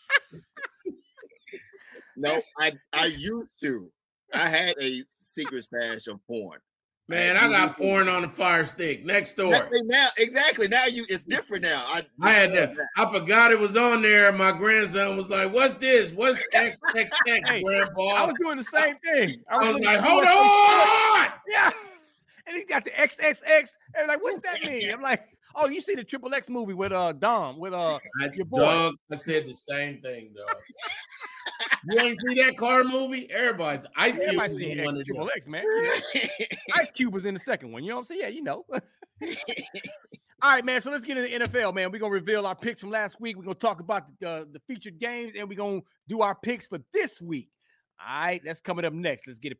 No, I I used to. I had a secret stash of porn. Man, I got porn on the fire stick next door. Exactly now, exactly now you it's different now. I I had to. I forgot it was on there. My grandson was like, "What's this? What's X X Hey, Grandpa?" I was doing the same thing. I was looking like, at "Hold on on!" Yeah. And he got the XXX. And like, what's that mean? *laughs* I'm like, oh, you see the triple X movie with uh Dom, with uh *laughs* I, your boy. dog, I said the same thing, dog. you ain't see that car movie? Everybody's Ice Cube. Everybody was seen X, triple. X, man. Ice Cube was in the second one. You know what I'm saying? Yeah, you know. *laughs* All right, man. So let's get into the NFL, man. We're gonna reveal our picks from last week. We're gonna talk about the, uh, the featured games, and we're gonna do our picks for this week. All right, that's coming up next. Let's get it.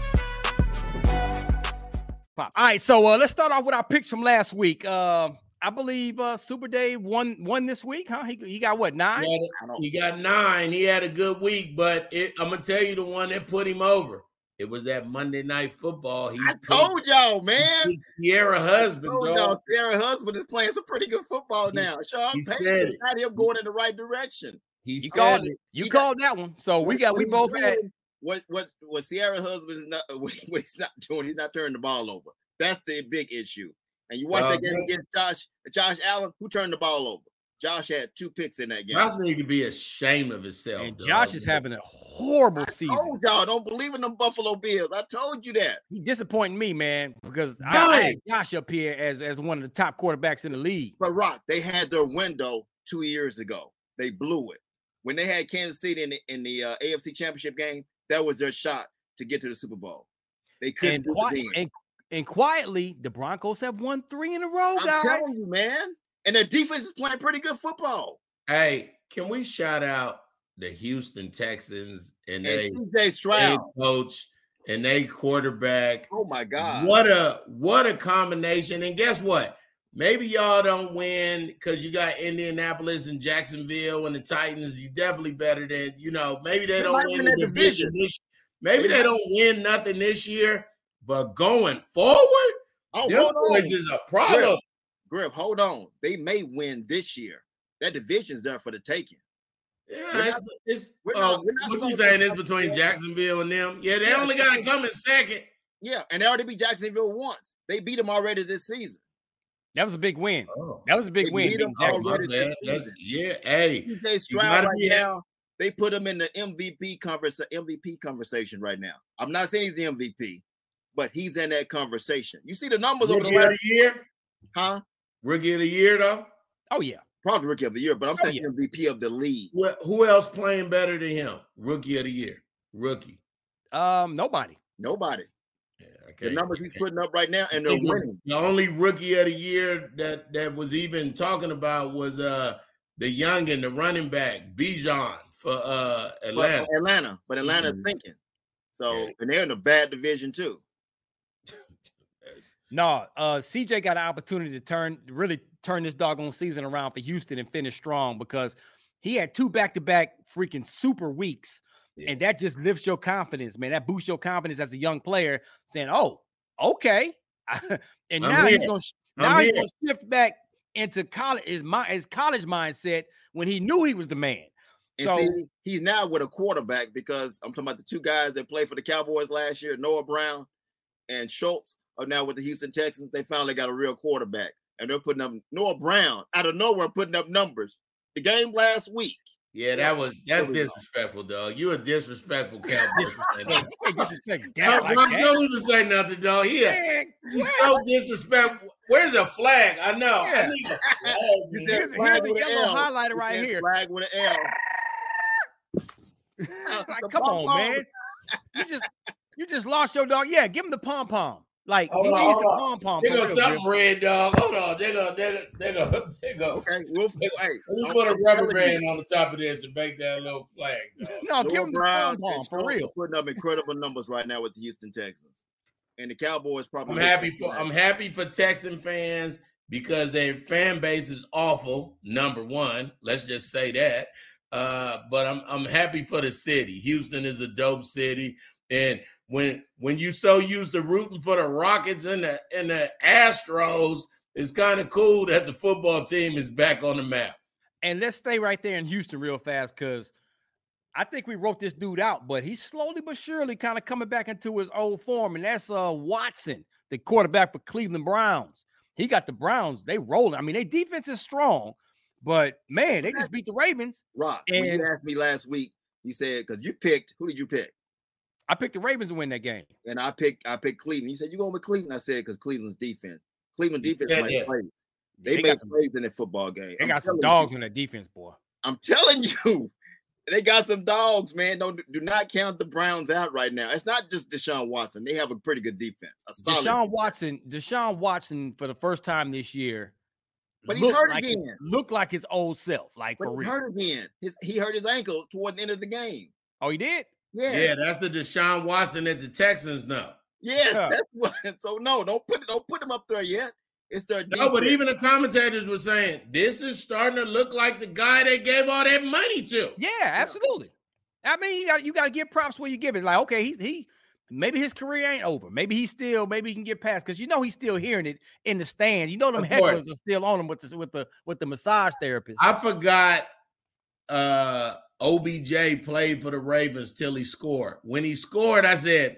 Pop. All right, so uh, let's start off with our picks from last week. Uh, I believe uh, Super Dave won won this week, huh? He, he got what nine? He, a- he got nine. He had a good week, but it, I'm gonna tell you the one that put him over. It was that Monday night football. He I told y'all, man. picked Ciara husband, told y'all Ciara husband is playing some pretty good football He- now. Sean he Payton said is it. not him going in the right direction. He You said called it. it. You He got- called that one. So we got we both had. Doing- what what what Ciara husband is not *laughs* what, he's not doing. He's not turning the ball over. That's the big issue. And you watch Well, that game man. against Josh Josh Allen, who turned the ball over? Josh had two picks in that game. Josh need to be ashamed of himself. And dog. Josh is having a horrible I season. told y'all, don't believe in them Buffalo Bills. I told you that. He disappointing me, man, because I, I had Josh up here as as one of the top quarterbacks in the league. But Rock, they had their window two years ago. They blew it. When they had Kansas City in the in the uh, AFC Championship game, that was their shot to get to the Super Bowl. They couldn't And, do qui- it then. and and quietly, the Broncos have won three in a row, I'm guys. telling you, man. And their defense is playing pretty good football. Hey, can we shout out the Houston Texans and they And CJ Stroud. head coach and they quarterback? Oh my God. What a what a combination! And guess what? Maybe y'all don't win because you got Indianapolis and Jacksonville and the Titans. You definitely better than you know. Maybe they They don't win win the division. division. Maybe They they don't win nothing this year. But going forward, Oh, them hold boys on. is a problem. Griff, Griff, hold on. They may win this year. That division's there for the taking. Yeah, We're it's, not- it's we're uh, not- we're what you talking saying is between the- Jacksonville and them. Yeah, they Yeah, only got to come in second. Yeah, and they already beat Jacksonville once. They beat them already this season. That was a big win. Oh, That was a big They win. beat beating them Jacksonville. my already this bad. That's, season. yeah, hey, CJ Stroud right be ha- now, they put him in the MVP conversa- MVP conversation right now. I'm not saying he's the MVP, but he's in that conversation. You see the numbers over the rookie of last, the year, huh? rookie of the year though. Oh yeah. Probably rookie of the year, but I'm Oh, saying yeah. MVP of the league. Who, who else playing better than him? Rookie of the year, rookie. Um, nobody. Nobody. Yeah, The numbers he's putting up right now, and they're winning. The only rookie of the year that that was even talking about was uh the youngin, the running back, Bijan for uh But Atlanta. Atlanta, but Atlanta's Mhm. thinking. So, Yeah. and they're in a bad division too. *laughs* No, uh, CJ got an opportunity to turn really turn this doggone season around for Houston and finish strong because he had two back to back freaking super weeks. Yeah. And that just lifts your confidence, man. That boosts your confidence as a young player, saying, "Oh, okay." *laughs* and now he's gonna now he's gonna shift back into college his my his college mindset when he knew he was the man. And So see, he's now with a quarterback because I'm talking about the two guys that played for the Cowboys last year, Noah Brown and Schultz, are now with the Houston Texans. They finally got a real quarterback, and they're putting up Noah Brown out of nowhere, putting up numbers. The game last week. Yeah, that was that's There we go. disrespectful, dog. You a disrespectful Cowboys fan. hey, hey, disrespect *laughs* No, that like that. don't even say nothing, dog. He, a- Man, he's so disrespectful. Where's a flag? I know. Yeah. I need a *laughs* flag. You man. Here's, flag here's a yellow L. highlighter right here. Flag with an L. *laughs* Like, come on, man. You just you just lost your dog. Yeah, give him the pom pom. Like Hold he on, needs hold the on. pom pom. There go something red, dog. Hold on. they go, there go, they go, there go. Okay, we'll, hey, Let me I'm put a telling rubber you. band on the top of this and make that little flag. Dog. No, give Noah him Brown pom pom for real. putting up incredible numbers right now with the Houston Texans, and the Cowboys probably. I'm happy for I'm happy for Texan fans because their fan base is awful. Number one, let's just say that. Uh, but I'm I'm happy for the city. Houston is a dope city, and when when you so used to rooting for the Rockets and the and the Astros, it's kind of cool that the football team is back on the map. And let's stay right there in Houston real fast because I think we wrote this dude out, but he's slowly but surely kind of coming back into his old form, and that's uh Watson, the quarterback for Cleveland Browns. He got the Browns. They rolling. I mean, their defense is strong, but man, they just beat the Ravens. Rock. and, when you asked me last week, you said because you picked who did you pick? I picked the Ravens to win that game. And I picked I picked Cleveland. You said you going with Cleveland. I said because Cleveland's defense. Cleveland defense said made that. plays. They They, made some- plays in that football game. They I'm got some dogs You, on that defense, boy. I'm telling *laughs* you, they got some dogs, man. Don't do not count the Browns out right now. It's not just Deshaun Watson. They have a pretty good defense. Deshaun Watson, Deshaun Watson, for the first time this year, But he's hurt like his- again. Looked like his old self, like But for he real. hurt again. His he hurt his ankle toward the end of the game. Oh, he did. Yeah, Yeah, that's the Deshaun Watson that the Texans know. yes, Yeah. that's what. *laughs* So no, don't put don't put him up there yet. It's their No, but even the commentators were saying this is starting to look like the guy they gave all that money to. Yeah, absolutely. I mean, you got you got to give props where you give it. Like, okay, he he maybe his career ain't over. Maybe he's still maybe he can get past because you know he's still hearing it in the stands. You know them hecklers are still on him with the with the with the massage therapist. I forgot uh OBJ played for the Ravens till he scored. When he scored, I said,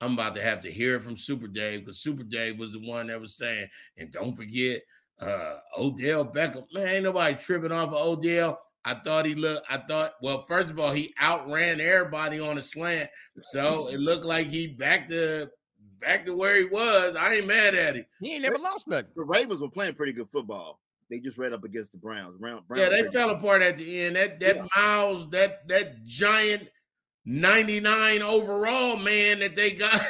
I'm about to have to hear it from Super Dave because Super Dave was the one that was saying, and don't forget, Uh, Odell Beckham, man, ain't nobody tripping off of Odell. I thought he looked. I thought, well, first of all, he outran everybody on a slant, so it looked like he back to back to where he was. I ain't mad at him. He ain't never lost nothing. The Ravens were playing pretty good football. They just ran up against the Browns. Browns yeah, they fell apart at the end. That that yeah. Myles, that that giant 99 overall man that they got.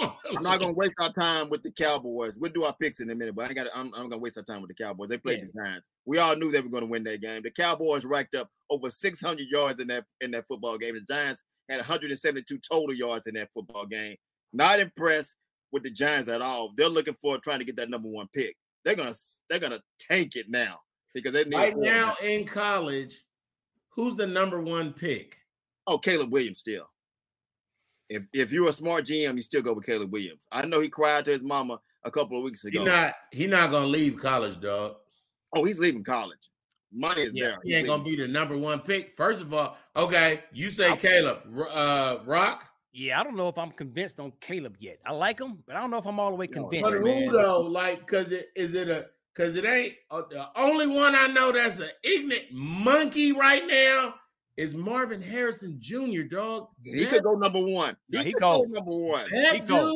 *laughs* I'm not gonna waste our time with the Cowboys. We'll do our picks in a minute, but I ain't got. I'm, I'm gonna waste our time with the Cowboys. They played yeah. the Giants. We all knew they were gonna win that game. The Cowboys racked up over 600 yards in that in that football game. The Giants had 172 total yards in that football game. Not impressed with the Giants at all. They're looking for trying to get that number one pick. They're gonna they're gonna tank it now because they right now in college. Who's the number one pick? Oh, Caleb Williams still. If if you're a smart GM, you still go with Caleb Williams. I know he cried to his mama a couple of weeks ago. He not he not gonna leave college, dog. Oh, he's leaving college. Money is yeah, there. He ain't gonna be the number one pick. First of all, okay, you say I, Caleb, uh, Rock. Yeah, I don't know if I'm convinced on Caleb yet. I like him, but I don't know if I'm all the way convinced. But who though? Like, cause it is it a cause it ain't uh, the only one I know that's an ignorant monkey right now is Marvin Harrison Jr. Dog. He that, could go number one. He, he could go number one. That he dude,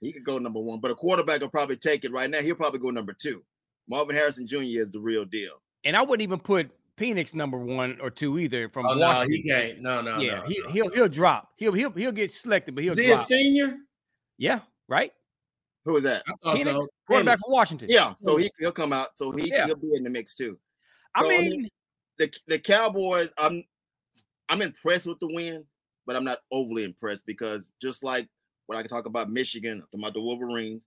he could go number one, but a quarterback will probably take it right now. He'll probably go number two. Marvin Harrison Jr. is the real deal. And I wouldn't even put Penix number one or two either. From oh, no, he can't. No, no, yeah, no, he, no. he'll he'll drop. He'll he'll he'll get selected, but he'll. Drop. Is he drop. a senior? Yeah, right. Who is that? Penix, so. quarterback from Washington. Yeah, so he he'll come out. So he yeah. he'll be in the mix too. So, I mean, the the Cowboys. I'm I'm impressed with the win, but I'm not overly impressed because just like when I can talk about Michigan, about the Wolverines,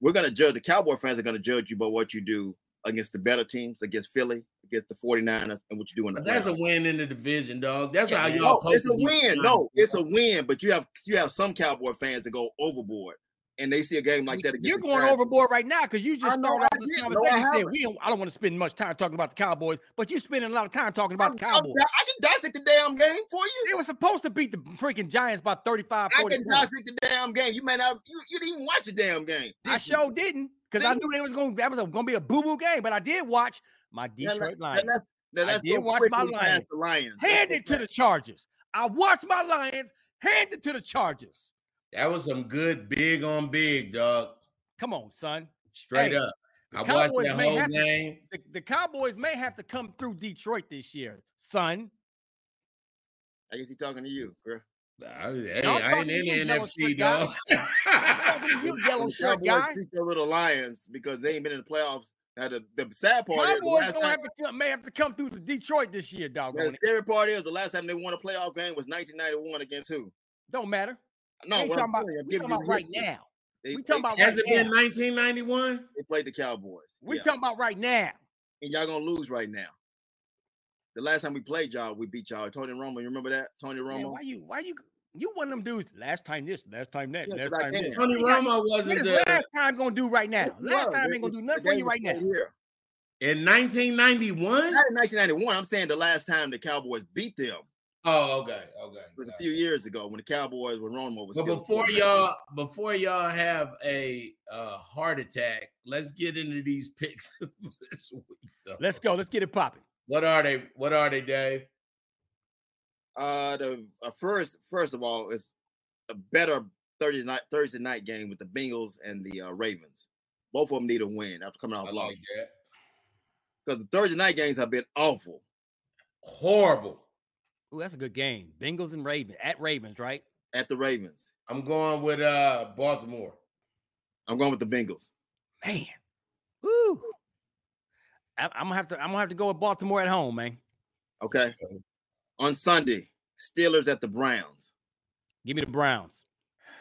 we're gonna judge the Cowboy fans are gonna judge you by what you do against the better teams, against Philly, against the 49ers, and what you do in the but That's a win in the division, dog. That's yeah, how y'all. No, it's a win. No, it's a win, but you have you have some Cowboy fans that go overboard and they see a game like that. Again. You're going overboard right now because you just started off this conversation no, we don't, I don't want to spend much time talking about the Cowboys, but you're spending a lot of time talking about the Cowboys. I, I can dissect the damn game for you. They were supposed to beat the freaking Giants by 35, 40 I can dissect the damn game. You may not, you, you didn't even watch the damn game. I sure didn't because I knew they was going that was going to be a boo boo game, but I did watch my Detroit now, Lions. Now I did watch my Lions. Lions. Hand it to the Chargers. I watched my Lions hand it to the Chargers. That was some good big on big, dog. Come on, son. Straight hey, up. I watched that whole game. To, the, the, Cowboys may have to come through Detroit this year, son. I guess he's talking to you, bro. I, hey, I ain't in the NFC, dog. *laughs* you yellow shirt guy. Your little Lions because they ain't been in the playoffs. Now the, the sad part My is boys have to come, may have to come through to Detroit this year, dog. The scary part is the last time they won a playoff game was 1991 against who? Don't matter. No, we talking about, we talking about right now. They, we talking about has right it been 1991? They played the Cowboys. We yeah. talking about right now. And y'all gonna lose right now. The last time we played y'all, we beat y'all. Tony Romo, you remember that? Tony Romo. Man, why you? Why you? You one of them dudes. Last time this, last time that, yeah, last time this. Tony Romo wasn't what is the last time gonna do right now. Last time ain't gonna do nothing for you right now. Here. In 1991? Not in 1991. I'm saying the last time the Cowboys beat them. Oh, okay, okay. It was a few years ago when the Cowboys when Romo was. But before y'all, before y'all have a uh, heart attack, let's get into these *laughs* picks this week. Though. Let's go. Let's get it popping. What are they? What are they, Dave? Uh, the uh, first, first of all, it's a better Thursday night Thursday night game with the Bengals and the uh, Ravens. Both of them need a win after coming off loss. Yeah. Because the Thursday night games have been awful, horrible. Ooh, that's a good game. Bengals and Ravens at Ravens, right? At the Ravens. I'm going with uh Baltimore. I'm going with the Bengals. Man. Woo. I, am gonna have to I'm gonna have to go with Baltimore at home, man. Okay. On Sunday, Steelers at the Browns. Give me the Browns. *sighs*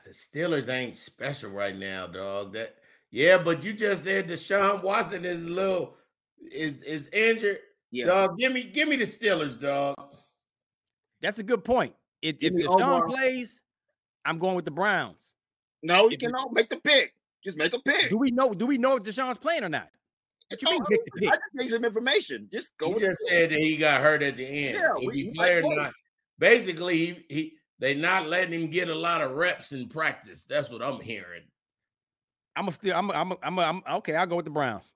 The Steelers ain't special right now, dog. That yeah, but you just said Deshaun Watson is a little is is injured. Yeah. Dog, give me give me the Steelers, dog. That's a good point. If, if Deshaun plays, I'm going with the Browns. No, you can all make the pick. Just make a pick. Do we know? Do we know if Deshaun's playing or not? What you oh, mean, make the pick? I just gave some information. Just go. He just said that he got hurt at the end. Yeah, if he played or not. Basically, he, he they not letting him get a lot of reps in practice. That's what I'm hearing. I'm a still. I'm. A, I'm. A, I'm, a, I'm. Okay, I'll go with the Browns.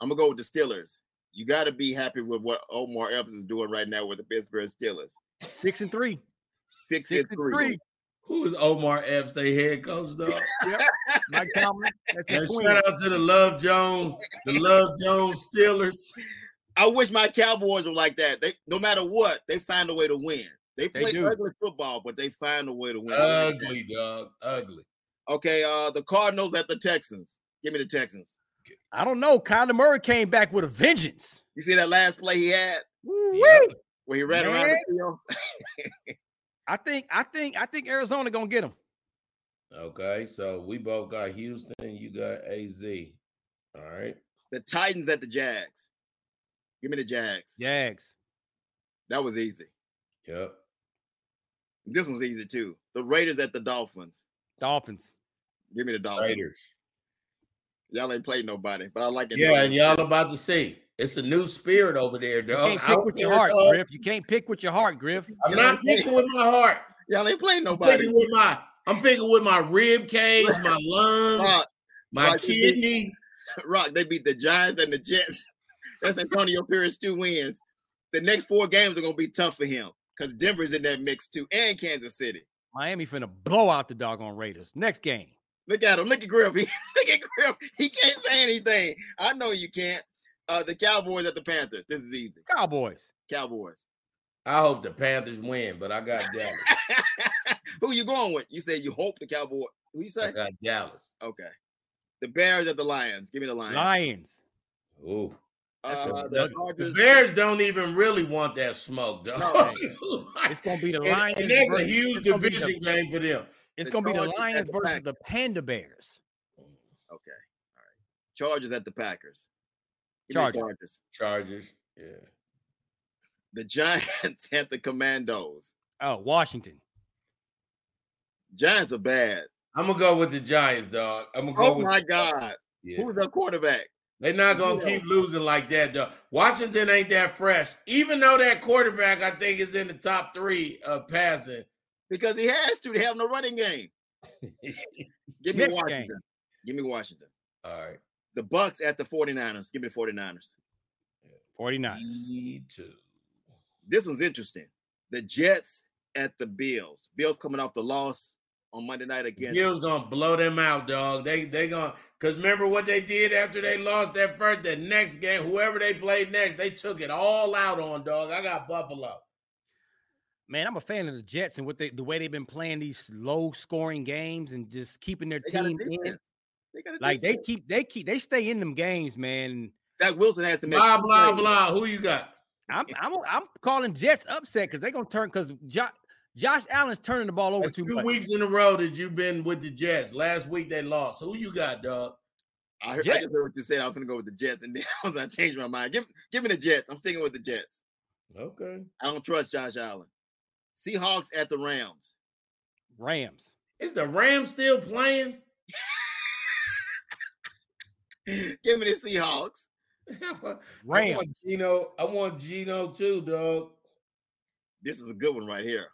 I'm gonna go with the Steelers. You got to be happy with what Omar Epps is doing right now with the Pittsburgh Steelers. Six and three. Six, Six and three. Who is Omar Epps, they head coach, dog? Yep. Mike Tomlin. And shout out to the Love Jones, the Love Jones Steelers. I wish my Cowboys were like that. They no matter what, they find a way to win. They They play do. regular football, but they find a way to win. Ugly, dog. Ugly. Okay, uh, the Cardinals at the Texans. Give me the Texans. I don't know. Kyler Murray came back with a vengeance. You see that last play he had Woo-wee. where he ran around the field? I think, I think, I think Arizona gonna get him. Okay, so we both got Houston. You got AZ. All right. The Titans at the Jags. Give me the Jags. Jags. That was easy. Yep. This one's easy too. The Raiders at the Dolphins. Dolphins. Give me the Dolphins. Raiders. Y'all ain't played nobody, but I like it. Yeah, and y'all about to see. It's a new spirit over there, You dog. can't pick with your heart, dog. Griff. You can't pick with your heart, Griff. I'm not picking with my heart. Y'all ain't played I'm nobody. picking with my I'm picking with my rib cage, my *laughs* lungs, Rock, my Rock, you did- kidney. *laughs* Rock, they beat the Giants and the Jets. That's Antonio Pierce two wins. The next four games are gonna be tough for him because Denver's in that mix too, and Kansas City. Miami finna blow out the doggone Raiders. Next game. Look at him. Look at Griff. He, *laughs* look at Griff. He can't say anything. I know you can't. Uh, the Cowboys at the Panthers. This is easy. Cowboys. Cowboys. I hope the Panthers win, but I got Dallas. *laughs* Who you going with? You say you hope the Cowboys. Who you say? I say? got Dallas. Okay. The Bears at the Lions. Give me the Lions. Lions. Ooh. Uh, The, the the Bears don't even really want that smoke, though. No. *laughs* It's gonna be the Lions. and that's a huge it's the- division game for them. It's gonna be the Lions versus Packers. the Panda Bears. Mm, okay. All right. Chargers at the Packers. Give me Chargers. Chargers. Chargers. Yeah. The Giants *laughs* at the Commandos. Oh, Washington. Giants are bad. I'm gonna go with the Giants, dog. I'm gonna go Oh with my God. Yeah. Who's their quarterback? They're not gonna Yeah. keep losing like that, though. Washington ain't that fresh, even though that quarterback I think is in the top three of passing. Because he has to. They have no running game. *laughs* Give me Next Washington. game. Give me Washington. All right, The Bucs at the 49ers. Give me the 49ers. 49. me too. This one's interesting. The Jets at the Bills. Bills coming off the loss on Monday night against Bills gonna blow them out, dog. They they gonna because remember what they did after they lost that first, the next game, whoever they played next, they took it all out on, dog. I got Buffalo. Man, I'm a fan of the Jets and what they the way they've been playing these low scoring games and just keeping their They team in. They Like they keep they keep they stay in them games, man. Zach Wilson has to make Blah two blah plays. blah. Who you got? I'm I'm I'm calling Jets upset because they're gonna turn because jo- Josh Allen's turning the ball over That's too two much. weeks in a row that you've been with the Jets. Last week they lost. Who you got, dog? I, heard, I just heard what you said. I was gonna go with the Jets, and *laughs* then I was gonna change my mind. Give, give me the Jets. I'm sticking with the Jets. Okay. I don't trust Josh Allen. Seahawks at the Rams. Rams. Is the Rams still playing? *laughs* give me the Seahawks. *laughs* I Rams. want Geno. I want Geno too, dog. This is a good one right here.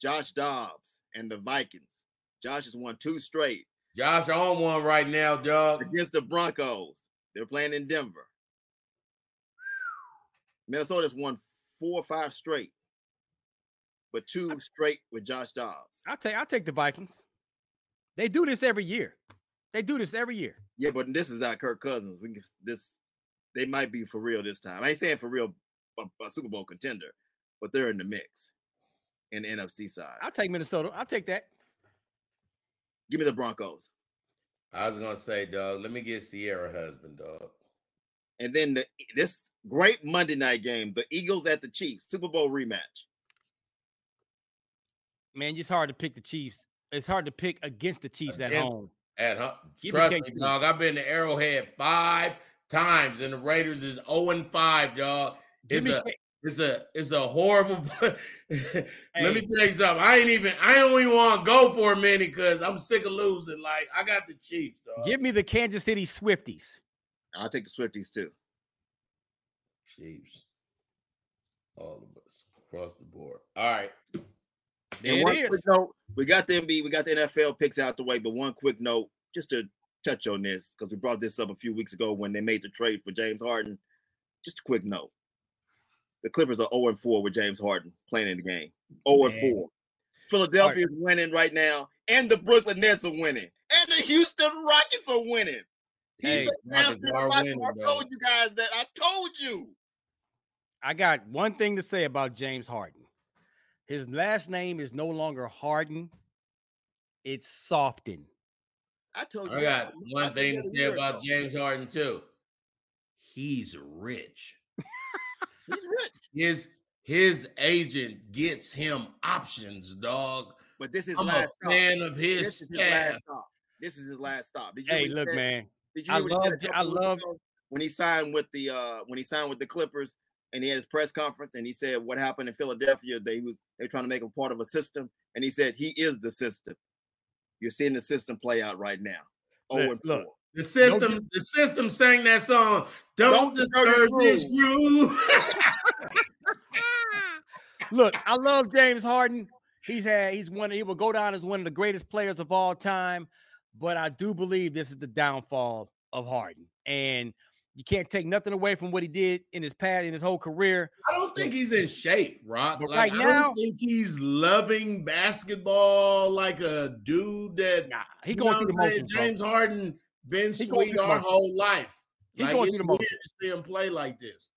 Josh Dobbs and the Vikings. Josh has won two straight Josh on one right now, dog. against the Broncos. They're playing in Denver. Minnesota's won four or five straight, but two straight with Josh Dobbs. I'll take I'll take the Vikings. They do this every year. They do this every year. Yeah, but this is not Kirk Cousins. We can this they might be for real this time. I ain't saying for real a, a Super Bowl contender, but they're in the mix in the NFC side. I'll take Minnesota. I'll take that. Give me the Broncos. I was gonna say, dog. Let me get Ciara husband, dog. And then the, this great Monday night game, the Eagles at the Chiefs, Super Bowl rematch. Man, it's hard to pick the Chiefs. It's hard to pick against the Chiefs at home. At home. Trust me, dog. I've been to Arrowhead five times, and the Raiders is 0 and 5, dog. It's me a K- it's a it's a horrible. *laughs* Let me tell you something. I ain't even I don't even want to go for a minute because I'm sick of losing. Like I got the Chiefs, dog. give me the Kansas City Swifties. I'll take the Swifties too. Chiefs. All of us across the board. All right. And one it quick note, we got the MB, we got the NFL picks out the way, but one quick note, just to touch on this because we brought this up a few weeks ago when they made the trade for James Harden. Just a quick note. The Clippers are 0 4 with James Harden playing in the game. 0 4. Philadelphia is winning right now, and the Brooklyn Nets are winning, and the Houston Rockets are winning. Hey, Rockets are winning, I told you guys that. I told you. I got one thing to say about James Harden. His last name is no longer Harden, it's Soften. I told you. I got I one told thing to say about ago. James Harden too. He's rich. He's rich, His his agent gets him options, dog. but this is I'm a last stop. fan of his This is his last stop. This is his last stop. Did you Hey, hear look, said? man. Did you I hear what he said love a J- couple I love- when he signed with the uh when he signed with the Clippers and he had his press conference and he said what happened in Philadelphia they was they were trying to make him part of a system and he said he is the system. You're seeing the system play out right now. Oh, Look, look. The system, the system sang that song. Don't, Don't disturb disturb this this groove. *laughs* Look, I love James Harden. He's had he's one he will go down as one of the greatest players of all time, but I do believe this is the downfall of Harden. And you can't take nothing away from what he did in his past in his whole career. I don't think he's in shape, Rock. But Like, right I don't think he's loving basketball like a dude that Nah, he going through the what I'm saying? motions. bro. James Harden been He sweet our whole life. He like, going through the motions. to see him play like this.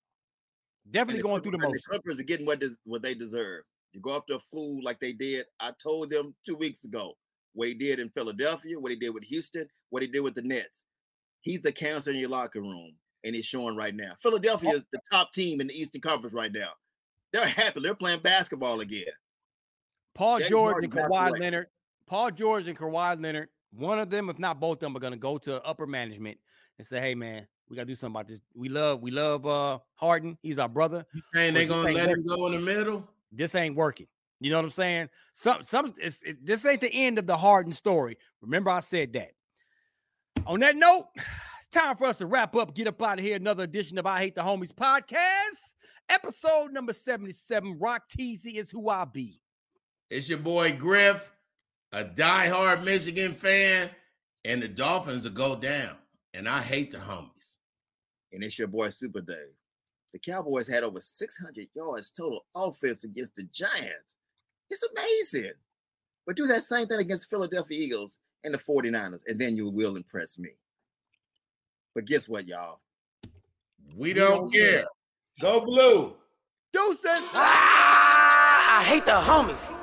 Definitely going through the motions. Clippers are getting what des- what they deserve. You go after a fool like they did. I told them two weeks ago what he did in Philadelphia, what he did with Houston, what he did with the Nets. He's the cancer in your locker room, and it's showing right now. Philadelphia is the top team in the Eastern Conference right now. They're happy. They're playing basketball again. Paul James George Harden and got Kawhi. Leonard. Paul George and Kawhi Leonard. One of them, if not both of them, are gonna go to upper management and say, "Hey, man, we gotta do something about this. We love, we love uh Harden. He's our brother. And they're gonna ain't let him go in the middle. This ain't working." You know what I'm saying? Some, some, it's, it, this ain't the end of the Harden story. Remember, I said that. On that note, it's time for us to wrap up. Get up out of here. Another edition of I Hate the Homies podcast, episode number 77. Rock Teasy is who I be. It's your boy Griff, a diehard Michigan fan, and the Dolphins will go down. And I hate the homies. And it's your boy Super Dave. The Cowboys had over 600 yards total offense against the Giants. It's amazing. But do that same thing against the Philadelphia Eagles and the 49ers, and then you will impress me. But guess what, y'all? We don't care. Go blue. Deuces. Ah, I hate the homies.